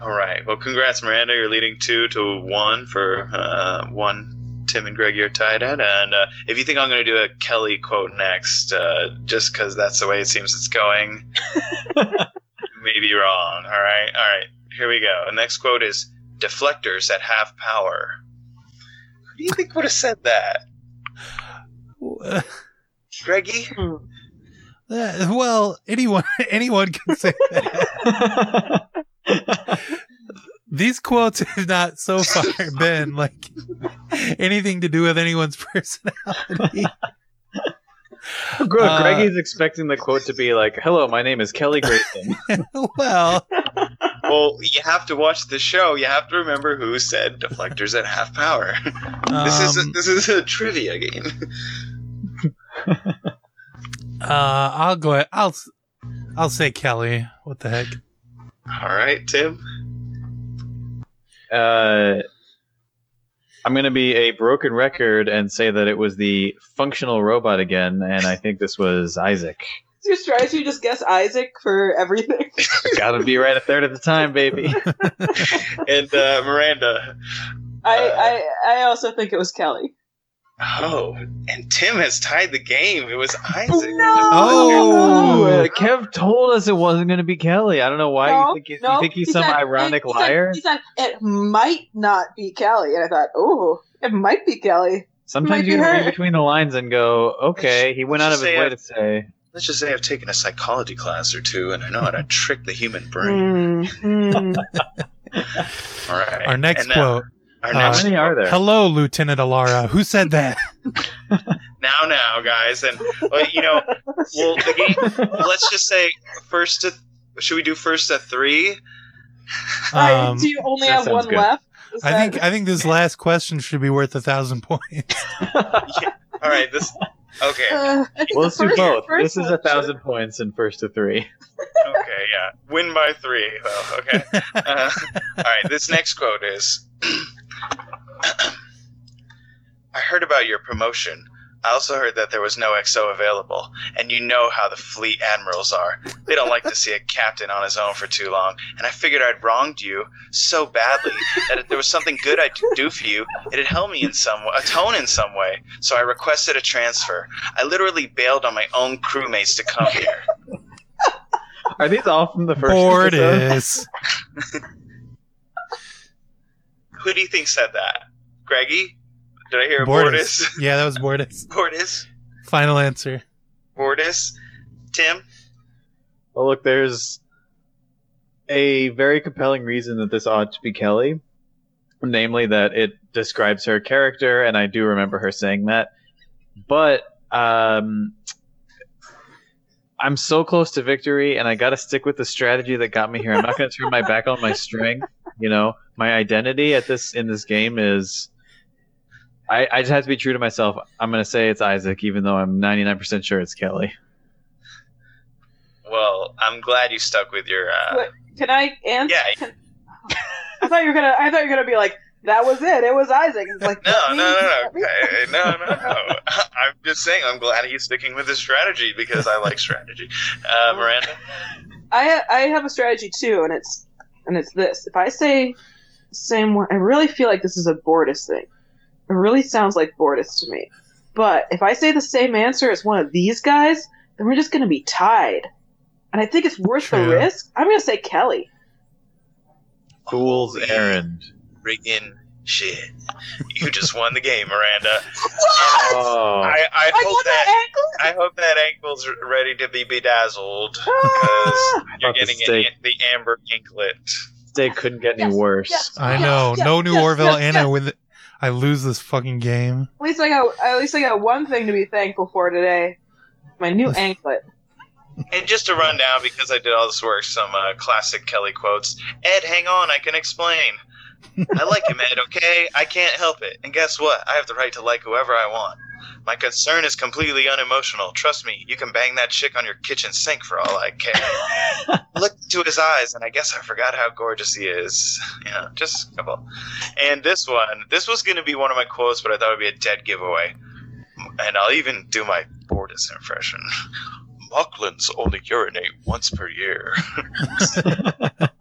All right. Well, congrats, Miranda. You're leading two to one for uh, one. Tim and Greg, you're tied at. And uh, if you think I'm going to do a Kelly quote next, uh, just because that's the way it seems it's going, maybe wrong. All right. All right. Here we go. The next quote is deflectors at half power. Who do you think would have said that? Greggy? Uh, well, anyone anyone can say that. These quotes have not so far been like anything to do with anyone's personality. Gre- Uh, Greggy's expecting the quote to be like, "Hello, my name is Kelly Grayson." well, Well, you have to watch the show. You have to remember who said deflectors at half power. this is a, um, this is a trivia game. uh, I'll go. ahead- I'll I'll say Kelly. What the heck? All right, Tim. Uh, I'm going to be a broken record and say that it was the functional robot again, and I think this was Isaac. Your strategy just guess Isaac for everything. Got to be right a third of the time, baby. And uh, Miranda. I, I I also think it was Kelly. Oh, and Tim has tied the game. It was Isaac. no! Oh. Uh, Kev told us it wasn't going to be Kelly. I don't know why No, you think, you no, think he's he some said- ironic he said- liar. he said it might not be Kelly, and I thought, oh, it might be Kelly. Sometimes you can read between the lines and go, okay, he went out of his Say way it. to say. Let's just say I've taken a psychology class or two, and I know how to trick the human brain. Mm, mm. All right. Our next And quote. Our Uh, How next many are there? Hello, Lieutenant Alara. Who said that? now, now, guys, and well, you know, well, the game. Let's just say first to. Should we do first to three? Um, do you only have one good. left? Is I that- think I think this last question should be worth a thousand points. All right. This. Okay. Uh, I think Well, let's do both. This is a thousand points in first to three. Okay. yeah, win by three. Though, okay. Uh, all right. This next quote is: "I heard about your promotion. I also heard that there was no XO available, and you know how the fleet admirals are. They don't like to see a captain on his own for too long. And I figured I'd wronged you so badly that if there was something good I could do for you, it'd help me in some way, atone in some way. So I requested a transfer. I literally bailed on my own crewmates to come here." Are these all from the first episode? Bortus. Who do you think said that? Greggy? Did I hear Bortus. Bortus? Yeah, that was Bortus. Bortus? Final answer. Bortus? Tim? Well, look, there's a very compelling reason that this ought to be Kelly, namely that it describes her character, and I do remember her saying that. But um, I'm so close to victory, and I got to stick with the strategy that got me here. I'm not going to turn my back on my strength. You know, my identity at this in this game is. I, I just have to be true to myself. I'm going to say it's Isaac, even though I'm 99% sure it's Kelly. Well, I'm glad you stuck with your. Uh, Wait, Can I answer? yeah, Can... I thought you were gonna. I thought you were gonna be like, that was it. It was Isaac. It's like, no, that no, no, no, okay, no, no, no. I'm just saying, I'm glad he's sticking with his strategy because I like strategy. Uh, Miranda, I I have a strategy too, and it's and it's this. If I say same one, I really feel like this is a Bortus thing. It really sounds like Bortus to me. But if I say the same answer as one of these guys, then we're just going to be tied. And I think it's worth the risk. I'm going to say Kelly. Fool's errand. friggin' shit. You just won the game, Miranda. Oh. I, I I hope that that. I hope that ankle's ready to be bedazzled because Ah! you're thought the getting an, the amber anklet. Steak couldn't get any worse. yes. I Yes, know. yes, no new yes, Orville, yes, and I win. I lose this fucking game. At least I got. At least I got one thing to be thankful for today. My new anklet. And just to run down, because I did all this work, some uh, classic Kelly quotes. Ed, hang on, I can explain. I like him, Ed, okay? I can't help it. And guess what? I have the right to like whoever I want. My concern is completely unemotional. Trust me, you can bang that chick on your kitchen sink for all I care. Look to his eyes, and I guess I forgot how gorgeous he is. Yeah, just a couple. And this one, this was going to be one of my quotes, but I thought it would be a dead giveaway. And I'll even do my Bortus impression. Moclans only urinate once per year.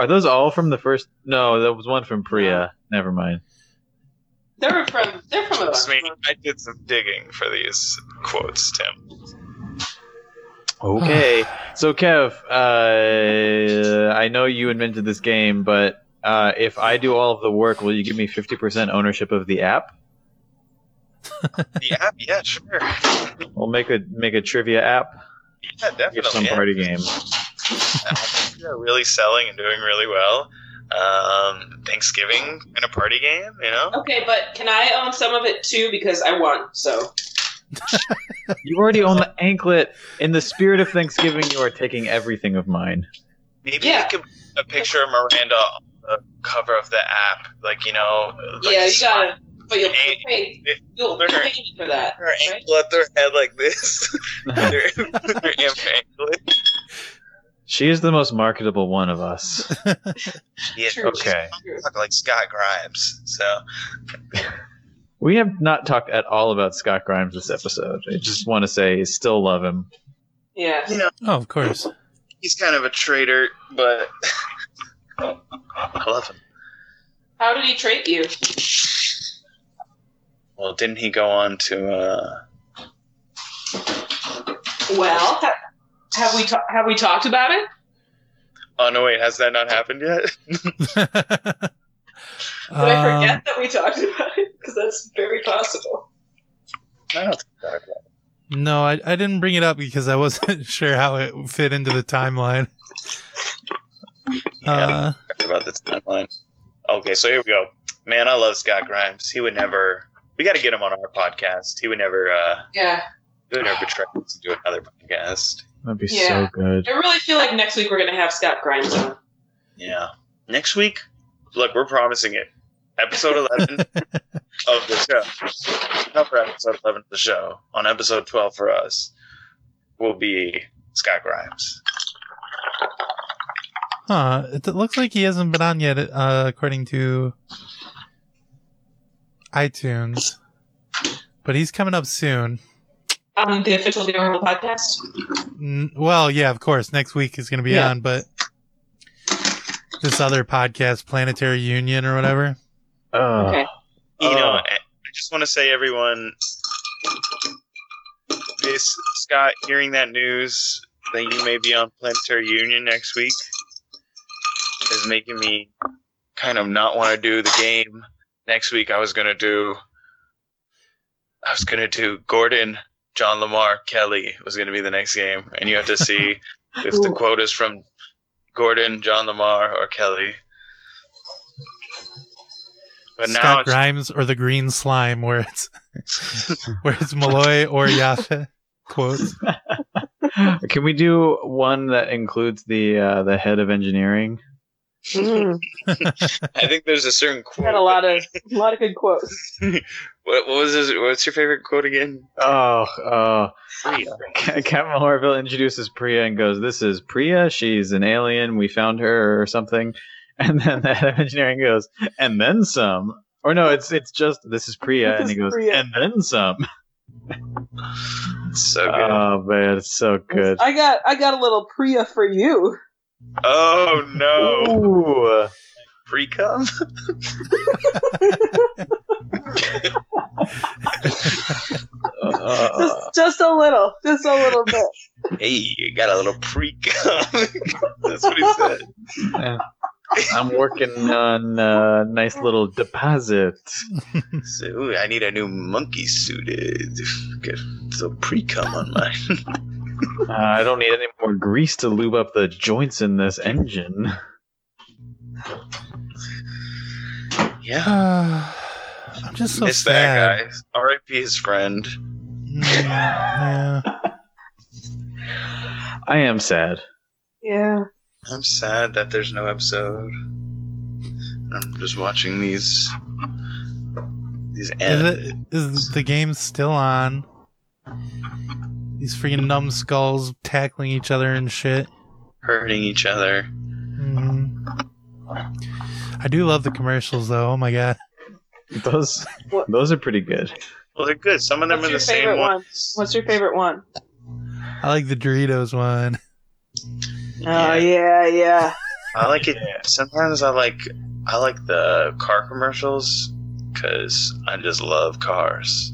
Are those all from the first? No, that was one from Pria. Never mind. They're from. They're from a. Trust me, I did some digging for these quotes, Tim. Okay, so Kev, uh, I know you invented this game, but uh, if I do all of the work, will you give me fifty percent ownership of the app? The app, yeah, sure. We'll make a make a trivia app. Yeah, Give definitely. some yeah. party game. They're really selling and doing really well. Um, Thanksgiving in a party game, you know? Okay, but can I own some of it too because I won? So You already own the anklet. In the spirit of Thanksgiving, you are taking everything of mine. Maybe Yeah. you could put a picture of Miranda on the cover of the app, like you know. Like yeah, you gotta. But you'll Hey, pay. You'll pay me for that. Her right? ankle at their head like this. their, their anklet. She is the most marketable one of us. Yeah, True. Okay. Look like Scott Grimes. So We have not talked at all about Scott Grimes this episode. I just want to say, still love him. Yeah. you know, Oh, of course. he's kind of a traitor, but I love him. How did he treat you? Well, didn't he go on to? uh Well, ha- have we ta- have we talked about it? Oh no, wait, has that not happened yet? Did Um, I forget that we talked about it? Because that's very possible. I don't think No, I, I didn't bring it up because I wasn't sure how it fit into the timeline. Uh, about this timeline. Okay, so here we go. Man, I love Scott Grimes. He would never. We got to get him on our podcast. He would never. uh Yeah. He would never betray us to do another podcast. That'd be Yeah. so good. I really feel like next week we're gonna have Scott Grimes on. Yeah. Next week, look, we're promising it. Episode eleven of the show. Not for episode eleven of the show. On episode twelve for us, will be Scott Grimes. Huh. It it looks like he hasn't been on yet, uh, according to iTunes. But he's coming up soon. Um, the official The Orville podcast. N- Well, yeah, of course. Next week is going to be Yeah. on, but this other podcast, Planetary Union or whatever. Oh, Okay. You know, Oh. I I just want to say, everyone, this Scott, hearing that news that you may be on Planetary Union next week is making me kind of not want to do the game. Next week, I was gonna do. I was gonna do Gordon, John LaMarr, Kelly was gonna be the next game, and you have to see if the quote is from Gordon, John LaMarr, or Kelly. But now Scott it's Grimes or the Green Slime, where it's where it's Malloy or Yasha quotes. Can we do one that includes the uh, the head of engineering? Mm, I think there's a certain quote. had a lot of a lot of good quotes. What, what was his, what's your favorite quote again? Oh, oh. Pria. Ca- Captain Marvel introduces Pria and goes, "This is Pria. She's an alien. We found her or something." And then the head of engineering goes, "And then some." Or no, it's it's just this is Pria, This and he goes, Pria. "And then some." So good. Oh man, it's so good. I got I got a little Pria for you. oh no, Ooh. pre cum. Uh, Just just a little, just a little bit. Hey, you got a little pre cum. That's what he said. I'm working on a nice little deposit. So, ooh, I need a new monkey suit. uh, Get some pre cum on mine. Uh, I don't need any more grease to lube up the joints in this engine. yeah, I'm just so miss sad. that guy. R.I.P. his friend. Mm, yeah. I am sad. Yeah. I'm sad that there's no episode. I'm just watching these these Is, ends. it, is the game still on? These freaking numbskulls tackling each other and shit. hurting each other. hmm I do love the commercials though. Oh my god. Those What- those are pretty good. Well, they're good. Some of them What's are the same favorite one? ones. What's your favorite one? I like the Doritos one. Oh yeah, yeah. I like it. Sometimes I like I like the car commercials because I just love cars.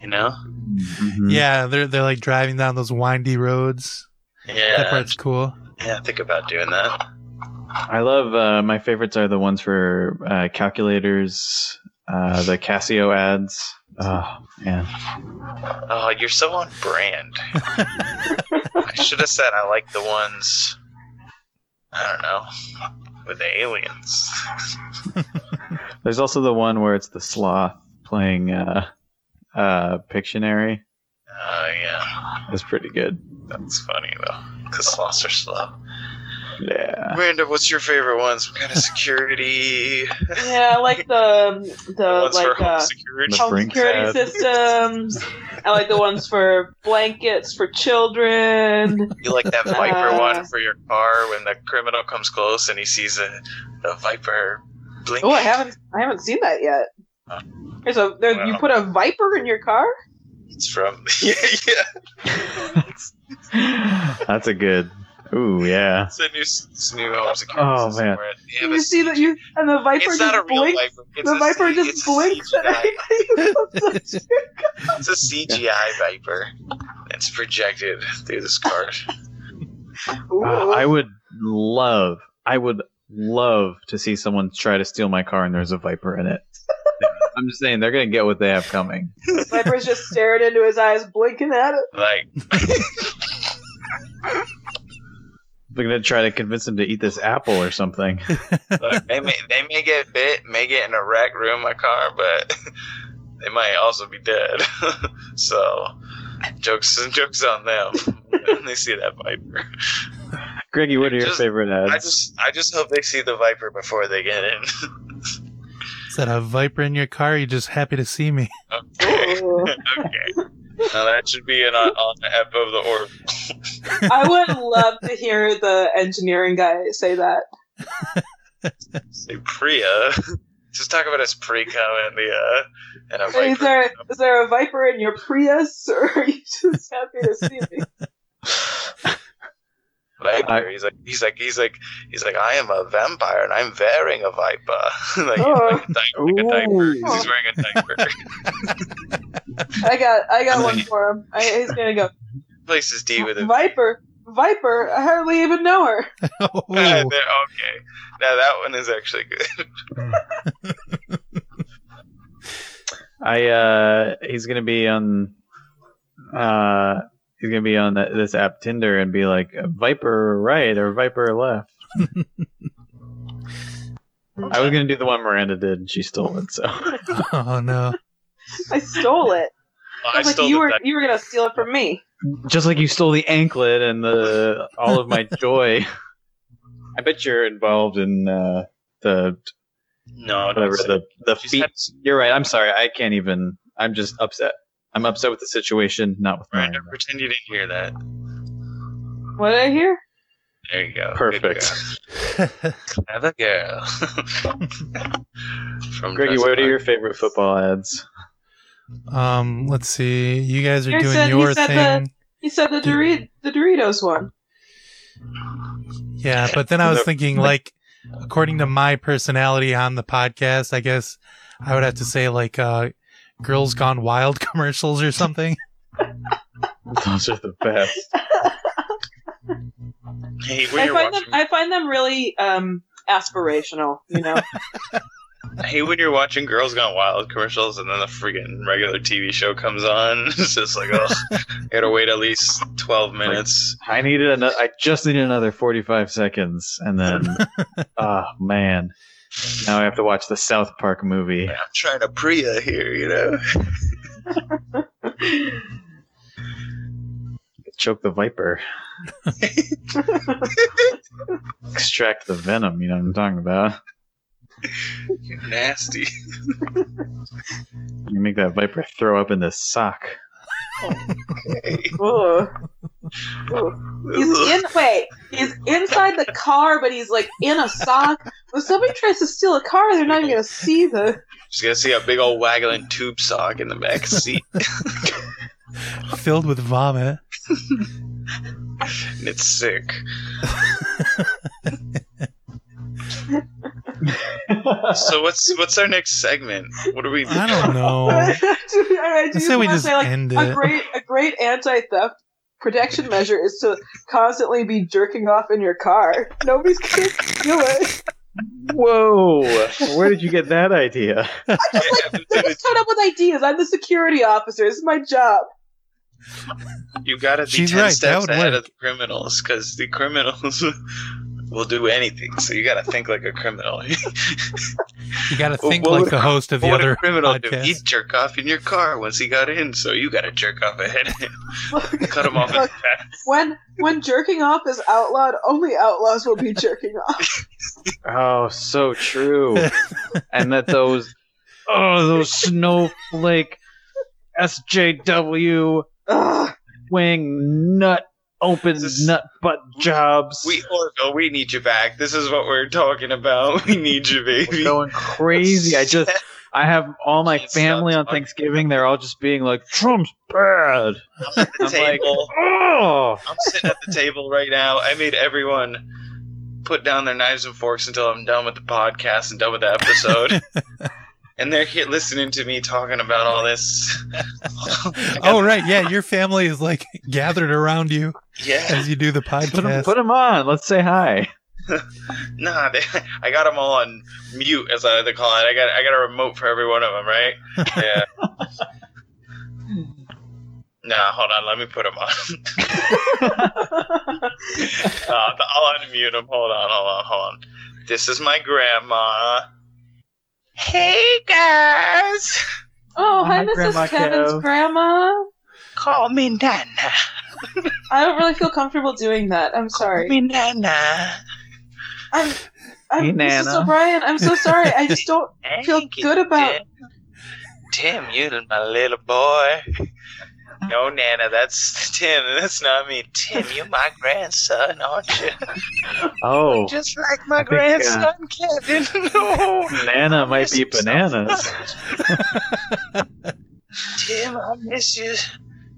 you know? Mhm. Yeah, they're they're like driving down those windy roads. Yeah, that part's cool. Yeah. Think about doing that. I love uh, my favorites are the ones for uh, calculators, uh, the Casio ads. Oh man, Oh, you're so on brand. I should have said I like the ones. I don't know with the aliens. there's also the one where it's the sloth playing uh, uh, Pictionary. Oh yeah, It's pretty good. that's funny though. Cause sloths are slow. Yeah. Miranda, what's your favorite ones? What kind of security? Yeah, I like the the the like home uh, security. The home security systems. I like the ones for blankets for children. You like that Viper Uh, one for your car when the criminal comes close and he sees a, the Viper blink? Oh, I haven't I haven't seen that yet. There's a there, you put a viper in your car? It's from yeah, yeah. That's a good. Ooh yeah. It's a new, it's a new home security Oh, system man. where they you see that you and the viper It's just not a real blinks. Viper. It's The a viper C- just it's blinks at CGI. It's a CGI Viper. It's projected through this card. Uh, I would love. I would love to see someone try to steal my car and there's a Viper in it. I'm just saying they're gonna get what they have coming. Viper's just staring into his eyes, blinking at it. Like, They're gonna try to convince him to eat this apple or something. look, they may they may get bit, may get in a wreck, ruin my car, but they might also be dead. so, jokes jokes on them when they see that Viper. Greggy, what are your Just- favorite ads? I just I just hope they see the Viper before they get in. Is that a viper in your car? You just happy to see me? okay. Okay. Now that should be an on, on the ep of the orb. I would love to hear the engineering guy say that. Say Pria. Just talk about his pre-cum and the uh and a Is viper. there is there a viper in your Prius, or are you just happy to see me? Viper. He's like he's like he's like he's like I am a vampire and I'm wearing a viper. like, Oh. like, a diaper, like a diaper. He's wearing a diaper. I got I got one for him. I, he's gonna go Places D with a Viper. Viper. I hardly even know her. Ah, Oh. there- okay. Now that one is actually good. I uh he's gonna be on uh he's gonna be on that, this app Tinder and be like Viper right or Viper left. I was gonna do the one Miranda did and she stole it, so oh no. I stole it. I I was like, you were diaper. you were gonna steal it from me. just like you stole the anklet and the all of my joy. I bet you're involved in uh the No, whatever don't the the feet. had- You're right. I'm sorry. I can't even. I'm just upset. I'm upset with the situation, not with Miranda, Miranda. pretend you didn't hear that. What did I hear? There you go. Perfect. Good girl. Clever girl. From Greggy, Jurassic what are your favorite football ads? Um, let's see. You guys are You doing said- you your said thing. He said the Dorit- the Doritos one. Yeah, but then I was The- thinking, like, according to my personality on the podcast, I guess I would have to say like uh, "Girls Gone Wild" commercials or something. Those are the best. Hey, I find watching, them I find them really um aspirational, you know. hey, when you're watching Girls Gone Wild commercials, and then the freaking regular TV show comes on, it's just like, oh, you gotta wait at least twelve minutes. I needed another. I just needed another 45 seconds, and then, oh man, now I have to watch the South Park movie. I'm trying to Priya here, you know. Choke the viper, extract the venom. You know what I'm talking about. You're nasty. You make that viper throw up in the sock. Okay. Ugh. Ugh. He's in wait, he's inside the car, but he's like in a sock. When somebody tries to steal a car, they're not even gonna see the Just gonna see a big old waggling tube sock in the back seat, filled with vomit. and it's sick. So what's what's our next segment? What are we? I don't know. I do I say we just say, like, end a it. great a great anti theft protection measure is to constantly be jerking off in your car. Nobody's gonna steal it. Whoa! Where did you get that idea? I just like I just come up with ideas. I'm the security officer. This is my job. You gotta be She's ten right, steps ahead work. of the criminals because the criminals will do anything. So you gotta think like a criminal. You got to think what like the a- host of the what would other a criminal do? podcast. He'd jerk off in your car once he got in, so you gotta jerk off ahead of him. Cut him off in Look, fast. when when jerking off is outlawed, only outlaws will be jerking off. Oh, so true. and that those, oh, those snowflake SJW Ugh. wing nut open nut butt jobs. We oh, Orville, we need you back. This is what we're talking about. We need you, We're baby. going crazy. I just, I have all my family on. Thanksgiving. They're all just being like, Trump's bad. I'm at the I'm like- table. Oh, I'm sitting at the table right now. I made everyone put down their knives and forks until I'm done with the podcast and done with the episode. and they're here listening to me talking about all this. Oh right, yeah. Your family is like gathered around you yeah. as you do the podcast, put them, podcast. put 'em on. Let's say hi. Nah, they, I got them all on mute, as I like to call it. I got I got a remote for every one of them, right? Yeah. nah, hold on. Let me put them on. uh, I'll unmute them. Hold on, hold on, hold on. This is my grandma. Hey guys, Oh, hi, Hi, Mrs. Grandma Kevin's Kev. grandma. call me Nana. I don't really feel comfortable doing that. I'm sorry. Call me Nana. I'm, I'm Hey, Mrs. O'Brien. I'm so sorry. I just don't feel good about. Tim. Tim, you're my little boy. No, Nana, that's Tim. That's not me. Tim, you're my grandson, aren't you? Oh, Just like my I think, uh, grandson, Kevin. No. Nana might be bananas. Tim, I miss you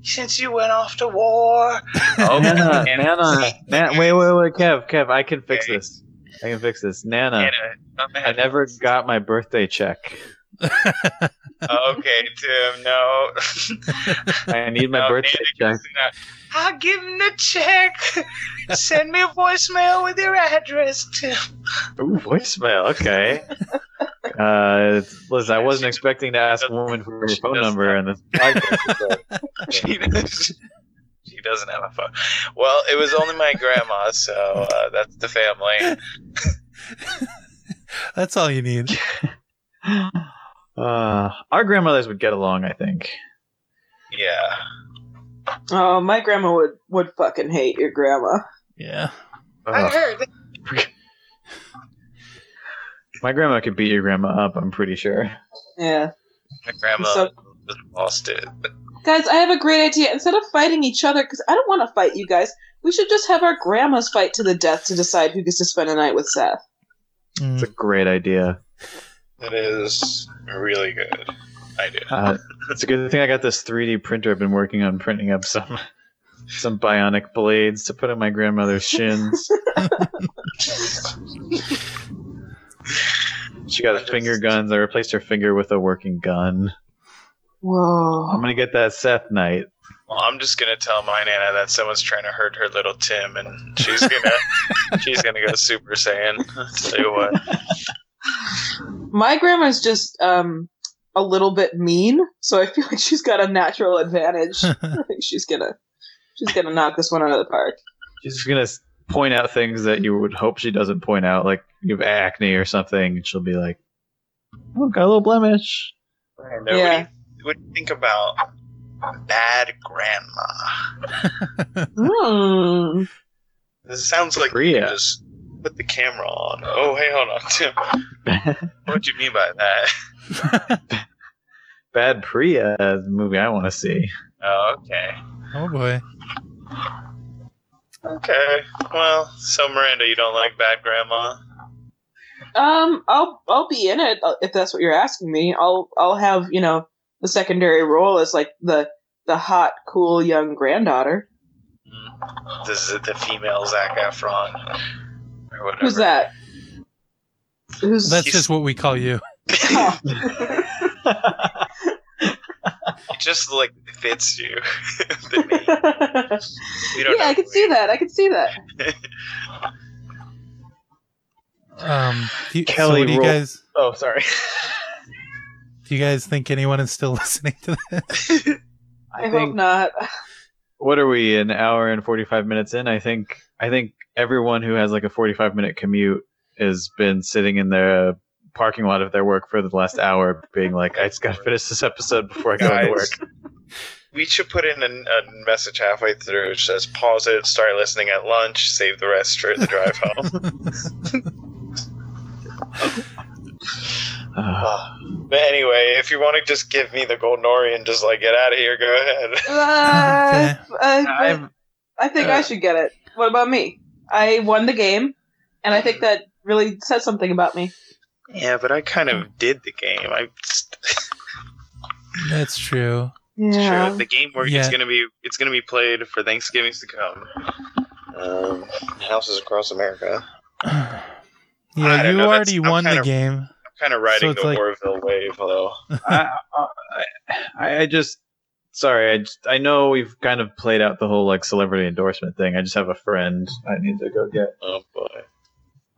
since you went off to war. Nana, Nana, Nana, wait, wait, wait, Kev, Kev, I can fix Okay. this. I can fix this. Nana, Nana, I never got my birthday check. Okay, Tim, no. I need my No, birthday Nana, check. I'll give him the check. Send me a voicemail with your address, Tim. Ooh, voicemail. Okay. Uh, listen, I wasn't expecting to ask a woman for her phone number, and this podcast. She does. She doesn't have a phone. Well, it was only my grandma, so uh, that's the family. That's all you need. Uh, our grandmothers would get along, I think. Yeah. Oh, my grandma would would fucking hate your grandma. Yeah. I heard. My grandma could beat your grandma up. I'm pretty sure. Yeah. My grandma So- lost it. Guys, I have a great idea. Instead of fighting each other, because I don't want to fight you guys, we should just have our grandmas fight to the death to decide who gets to spend a night with Seth. Mm. It's a great idea. It is really good. I do. Uh, it's a good thing I got this 3D printer. I've been working on printing up some some bionic blades to put in my grandmother's shins. she got finger guns. I replaced her finger with a working gun. Whoa. I'm gonna get that Seth night. Well, I'm just gonna tell my nana that someone's trying to hurt her little Tim, and she's gonna she's gonna go Super Saiyan. I'll tell you what. My grandma's just um a little bit mean, so I feel like she's got a natural advantage. I think she's gonna she's gonna knock this one out of the park. She's gonna point out things that you would hope she doesn't point out, like you have acne or something. And she'll be like, "Oh, got a little blemish." Miranda, what, do Yeah. you, what do you think about bad grandma? Hmm. This sounds like you Priya. just put the camera on. Oh, hey, hold on, Tim. What do you mean by that? Bad Priya is the movie I want to see. Oh, okay. Oh boy. Okay. Well, so Miranda, you don't like bad grandma? Um, I'll I'll be in it uh, if that's what you're asking me. I'll I'll have you know the secondary role as like the the hot, cool young granddaughter. Mm. This is the female Zac Efron. Or whatever. Who's that? Who's That's just what we call you. Oh. It just like fits you. the name. Yeah, I can see that. I can see that. Um, do you, Kelly what do you roll- guys oh, sorry. do you guys think anyone is still listening to this? I, hope not. what are we an hour and 45 minutes in i think i think everyone who has like a 45 minute commute has been sitting in the parking lot of their work for the last hour being like i just gotta finish this episode before i go to work We should put in a, a message halfway through which says pause it, start listening at lunch, save the rest for the drive home. Ah, but anyway, if you want to just give me the golden ori and just like get out of here, go ahead. Uh, uh, I've- I think I should get it. What about me? I won the game, and I think that really says something about me. Yeah, but I kind of did the game. I That's true. Yeah. sure the game where Yeah. it's gonna be it's gonna be played for Thanksgivings to come. Um, houses across America. Yeah, you know, already I'm won the kinda- game. I'm kind of riding it's the like- Orville wave though. I, I, I just sorry I, just, I know we've kind of played out the whole like celebrity endorsement thing i just have a friend i need to go get Oh boy.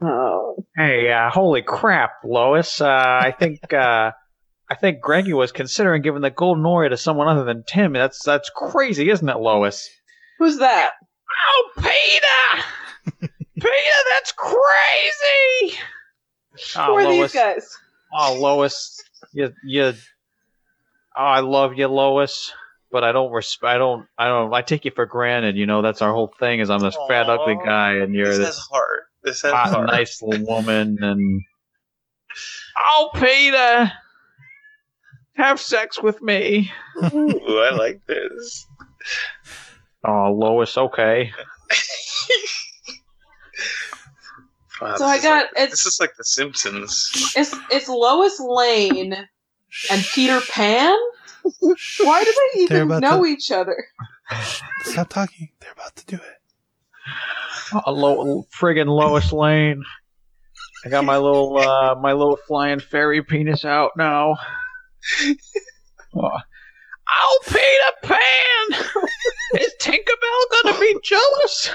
Oh. Hey, uh, holy crap, Lois! Uh, I think uh, I think Greggy was considering giving the golden ori to someone other than Tim. That's that's crazy, isn't it, Lois? Who's that? Oh, Peter! Peter, that's crazy! Who Oh, are Lois! these guys? Oh, Lois, you you. Oh, I love you, Lois. But I don't resp- I don't. I don't. I take you for granted. You know that's our whole thing. Is I'm this fat, ugly guy, and you're This this has heart. This has hot, heart. nice little woman, and oh, Peter, have sex with me. Ooh, I like this. Oh, Lois, okay. Wow, So I got- like- it's- this is like The Simpsons. It's it's Lois Lane and Peter Pan. Why do they even about know to- each other? Stop talking. They're about to do it. A Lo- friggin' Lois Lane. I got my little uh, my little flying fairy penis out now. Oh, oh Peter Pan! Is Tinkerbell gonna be jealous?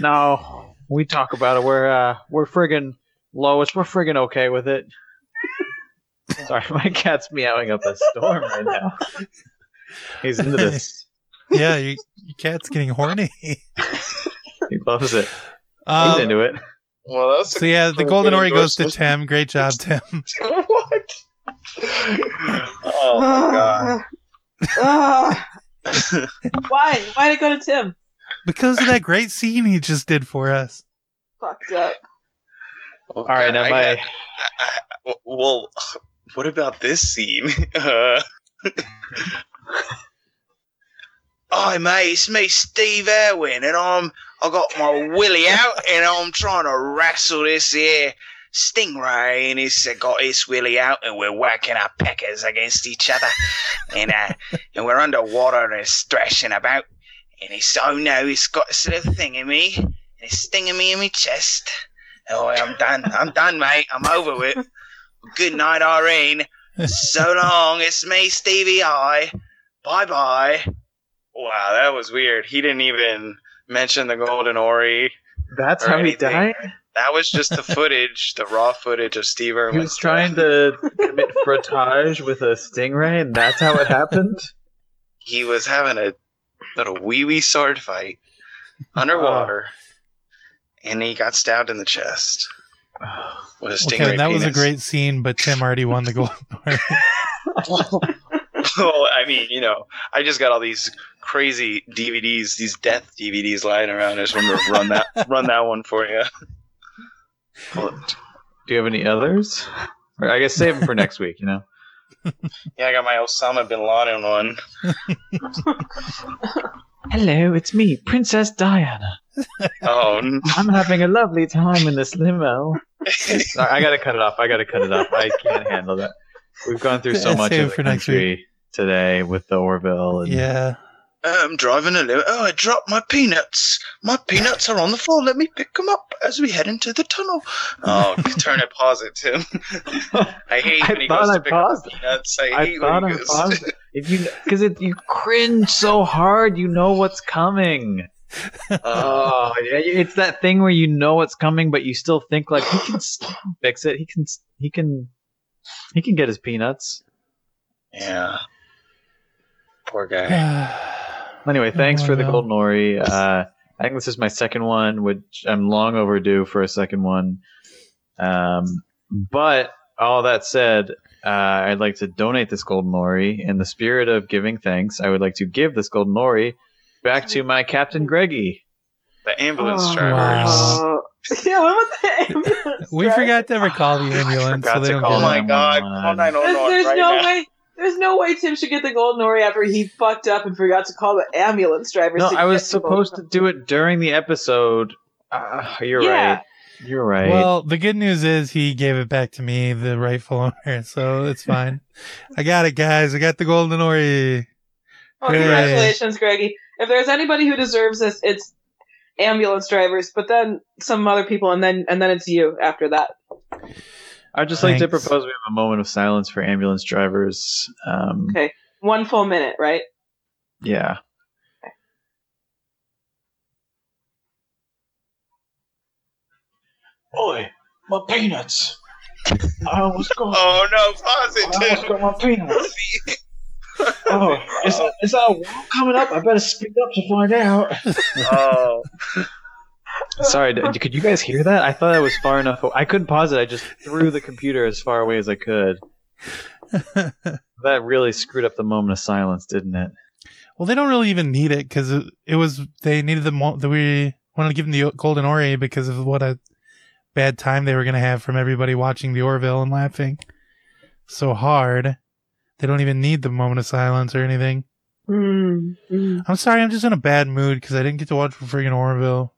No, we talk about it. We're uh, we're friggin' Lois. We're friggin' okay with it. Sorry, my cat's meowing up a storm right now. He's into this. Yeah, you, your cat's getting horny. He loves it. He's Um, into it. Well, that's so yeah, the golden good ori goes to. Tim. Great job, Tim. what? Oh my god. Ugh. Why? Why did it go to Tim? Because of that great scene he just did for us. Fucked up. All right, now I my got- well, what about this scene? Uh, Hi mate, it's me, Steve Irwin, and I'm I got my willy out, and I'm trying to wrestle this here stingray, and he's got his willy out, and we're whacking our peckers against each other, and uh, and we're underwater and it's thrashing about, and he's oh no, he's got this little thing in me, and it's stinging me in my chest. Oh, I'm done. I'm done, mate. I'm over with. Good night, Irene. So long. It's me, Stevie I. Bye bye. Wow, that was weird. He didn't even mention the Golden Ori. that's or how he died. That was just the footage, the raw footage of Steve He was trying to commit frottage with a stingray, and that's how it happened. He was having a little wee wee sword fight underwater, and he got stabbed in the chest with a stingray Okay, that was a great scene, but Tim already won the gold. ori. well, I mean, you know, I just got all these crazy DVDs, these death DVDs lying around. I just wanted to run that run that one for you. Well, Do you have any others? Or I guess save them for next week. You know. yeah, I got my Osama bin Laden one. Hello, it's me, Princess Diana. Oh, n- I'm having a lovely time in this limo. Sorry, I gotta cut it off. I gotta cut it off. I can't handle that. We've gone through so much of it the for next country today with the Orville. And Yeah. I'm driving a little. Oh, I dropped my peanuts. My peanuts are on the floor. Let me pick them up as we head into the tunnel. Oh, turn it, pause it, Tim. I hate I when he goes I to pick up paused the it. peanuts. I I hate thought when he goes. paused. If you, because you cringe so hard, you know what's coming. Oh, yeah, it's that thing where you know what's coming, but you still think like he can fix it. He can. He can. He can get his peanuts. yeah. Poor guy. Anyway, thanks Oh, for the no. golden ori. Uh, I think this is my second one, which I'm long overdue for a second one. Um, but all that said, uh, I'd like to donate this golden ori in the spirit of giving thanks. I would like to give this golden ori back to my Captain Greggy. The ambulance Oh, drivers. wow. Yeah, what about the ambulance? We driver? forgot to ever call the ambulance, forgot so they to don't call Oh my god, on. call 911 There's, there's right no now. way. There's no way Tim should get the golden ori after he fucked up and forgot to call the ambulance drivers. No, I was supposed to do it during the episode. Uh, you're Yeah. right. You're right. Well, the good news is he gave it back to me, the rightful owner, so it's fine. I got it, guys. I got the golden ori. Oh, congratulations, Greggy. If there's anybody who deserves this, it's ambulance drivers, but then some other people, and then and then it's you after that. I'd just like to propose we have a moment of silence for ambulance drivers. Um, Okay. One full minute, right? Yeah. Oi, my peanuts! I almost got, Oh no, pause it, I almost got my peanuts. Oh, is, is that a wall coming up? I better speed up to find out. Oh, Sorry, d- could you guys hear that? I thought I was far enough. I couldn't pause it. I just threw the computer as far away as I could. That really screwed up the moment of silence, didn't it? Well, they don't really even need it because it, it was they needed the mo- that we wanted to give them the golden ori because of what a bad time they were going to have from everybody watching the Orville and laughing so hard. They don't even need the moment of silence or anything. Mm, mm. I'm sorry, I'm just in a bad mood because I didn't get to watch friggin' Orville.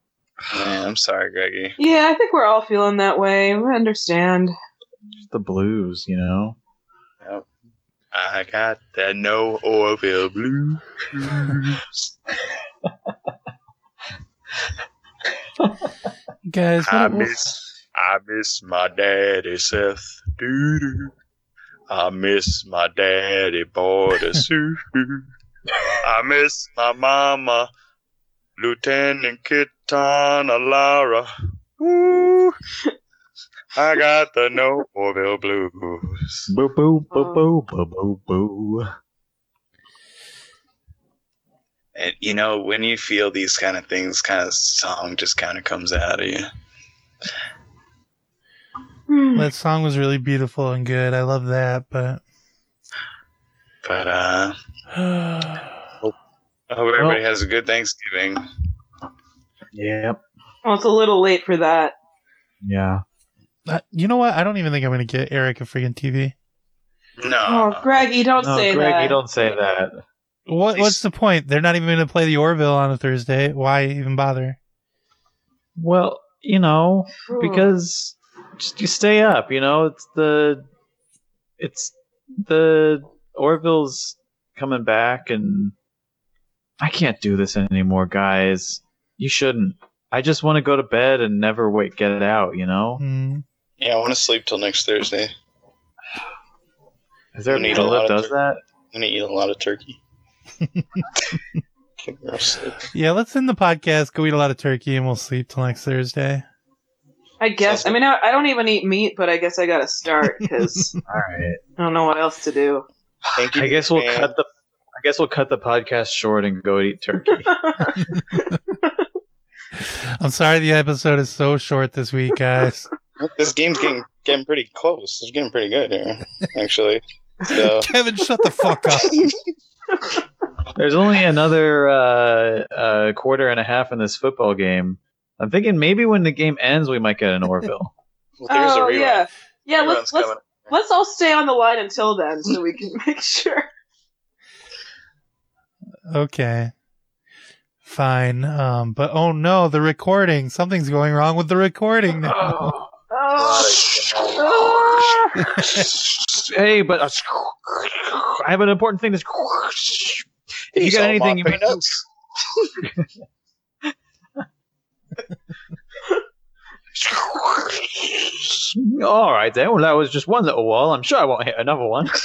Man, I'm sorry, Greggy. Yeah, I think we're all feeling that way. We understand. Just the blues, you know. I got that no Orville blues. Guys, I what, what- miss, I miss my daddy Seth. Doo doo. I miss my daddy boy the Sue. I miss my mama, Lieutenant Kitan Alara. Woo. I got the no blues. Boo boo boo oh. boo boo boo boo. And you know, when you feel these kind of things, kind of song just kind of comes out of you. Hmm. that song was really beautiful and good. I love that, but But uh, I hope everybody has a good Thanksgiving. Yep. Well, it's a little late for that. Yeah. Uh, you know what? I don't even think I'm going to get Eric a freaking TV. No, Oh, Greggy, don't No, say Greg, that. you don't say that. What, what's the point? They're not even going to play the Orville on a Thursday. Why even bother? Well, you know, because just you stay up. You know, it's the it's the Orville's coming back, and I can't do this anymore, guys. You shouldn't. I just want to go to bed and never wait, get it out. You know, Hmm. yeah, I want to sleep till next Thursday. is there a You need a lot that does tur- that? I'm gonna eat a lot of turkey. Okay, I'll sleep. Yeah, let's end the podcast, go eat a lot of turkey, and we'll sleep till next Thursday. I guess. I mean, I, I don't even eat meat, but I guess I got to start because All right. I don't know what else to do. Thank you. I guess we'll man. cut the. I guess we'll cut the podcast short and go eat turkey. I'm sorry the episode is so short this week, guys. This game's getting getting pretty close. It's getting pretty good here, actually. So Kevin, shut the fuck up. There's only another uh, uh, quarter and a half in this football game. I'm thinking maybe when the game ends, we might get an Orville. there's a oh rerun. yeah, yeah. Rerun's Let's let's let's all stay on the line until then, so we can make sure. Okay. Fine. Um, but oh no, the recording. Something's going wrong with the recording now. Oh. Hey, but uh, I have an important thing to. If you got anything, you might- nuts. all right then. Well, that was just one little wall. I'm sure I won't hit another one.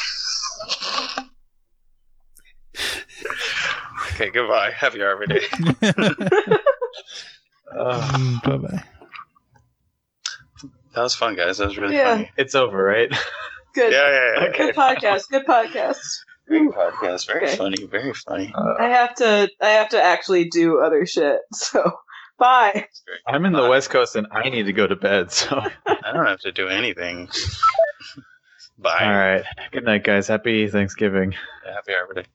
Okay, goodbye. Happy Arbor Day. Uh, bye bye. That was fun, guys. That was really Yeah. funny. it's over, right? Good. Yeah, yeah, yeah. Good podcast. Good podcast. Great podcast. Very Okay. funny. Very funny. I have to. I have to actually do other shit. So, bye. I'm in the West Coast and I need to go to bed. So, I don't have to do anything. Bye. All right. Good night, guys. Happy Thanksgiving. Happy Arbor Day.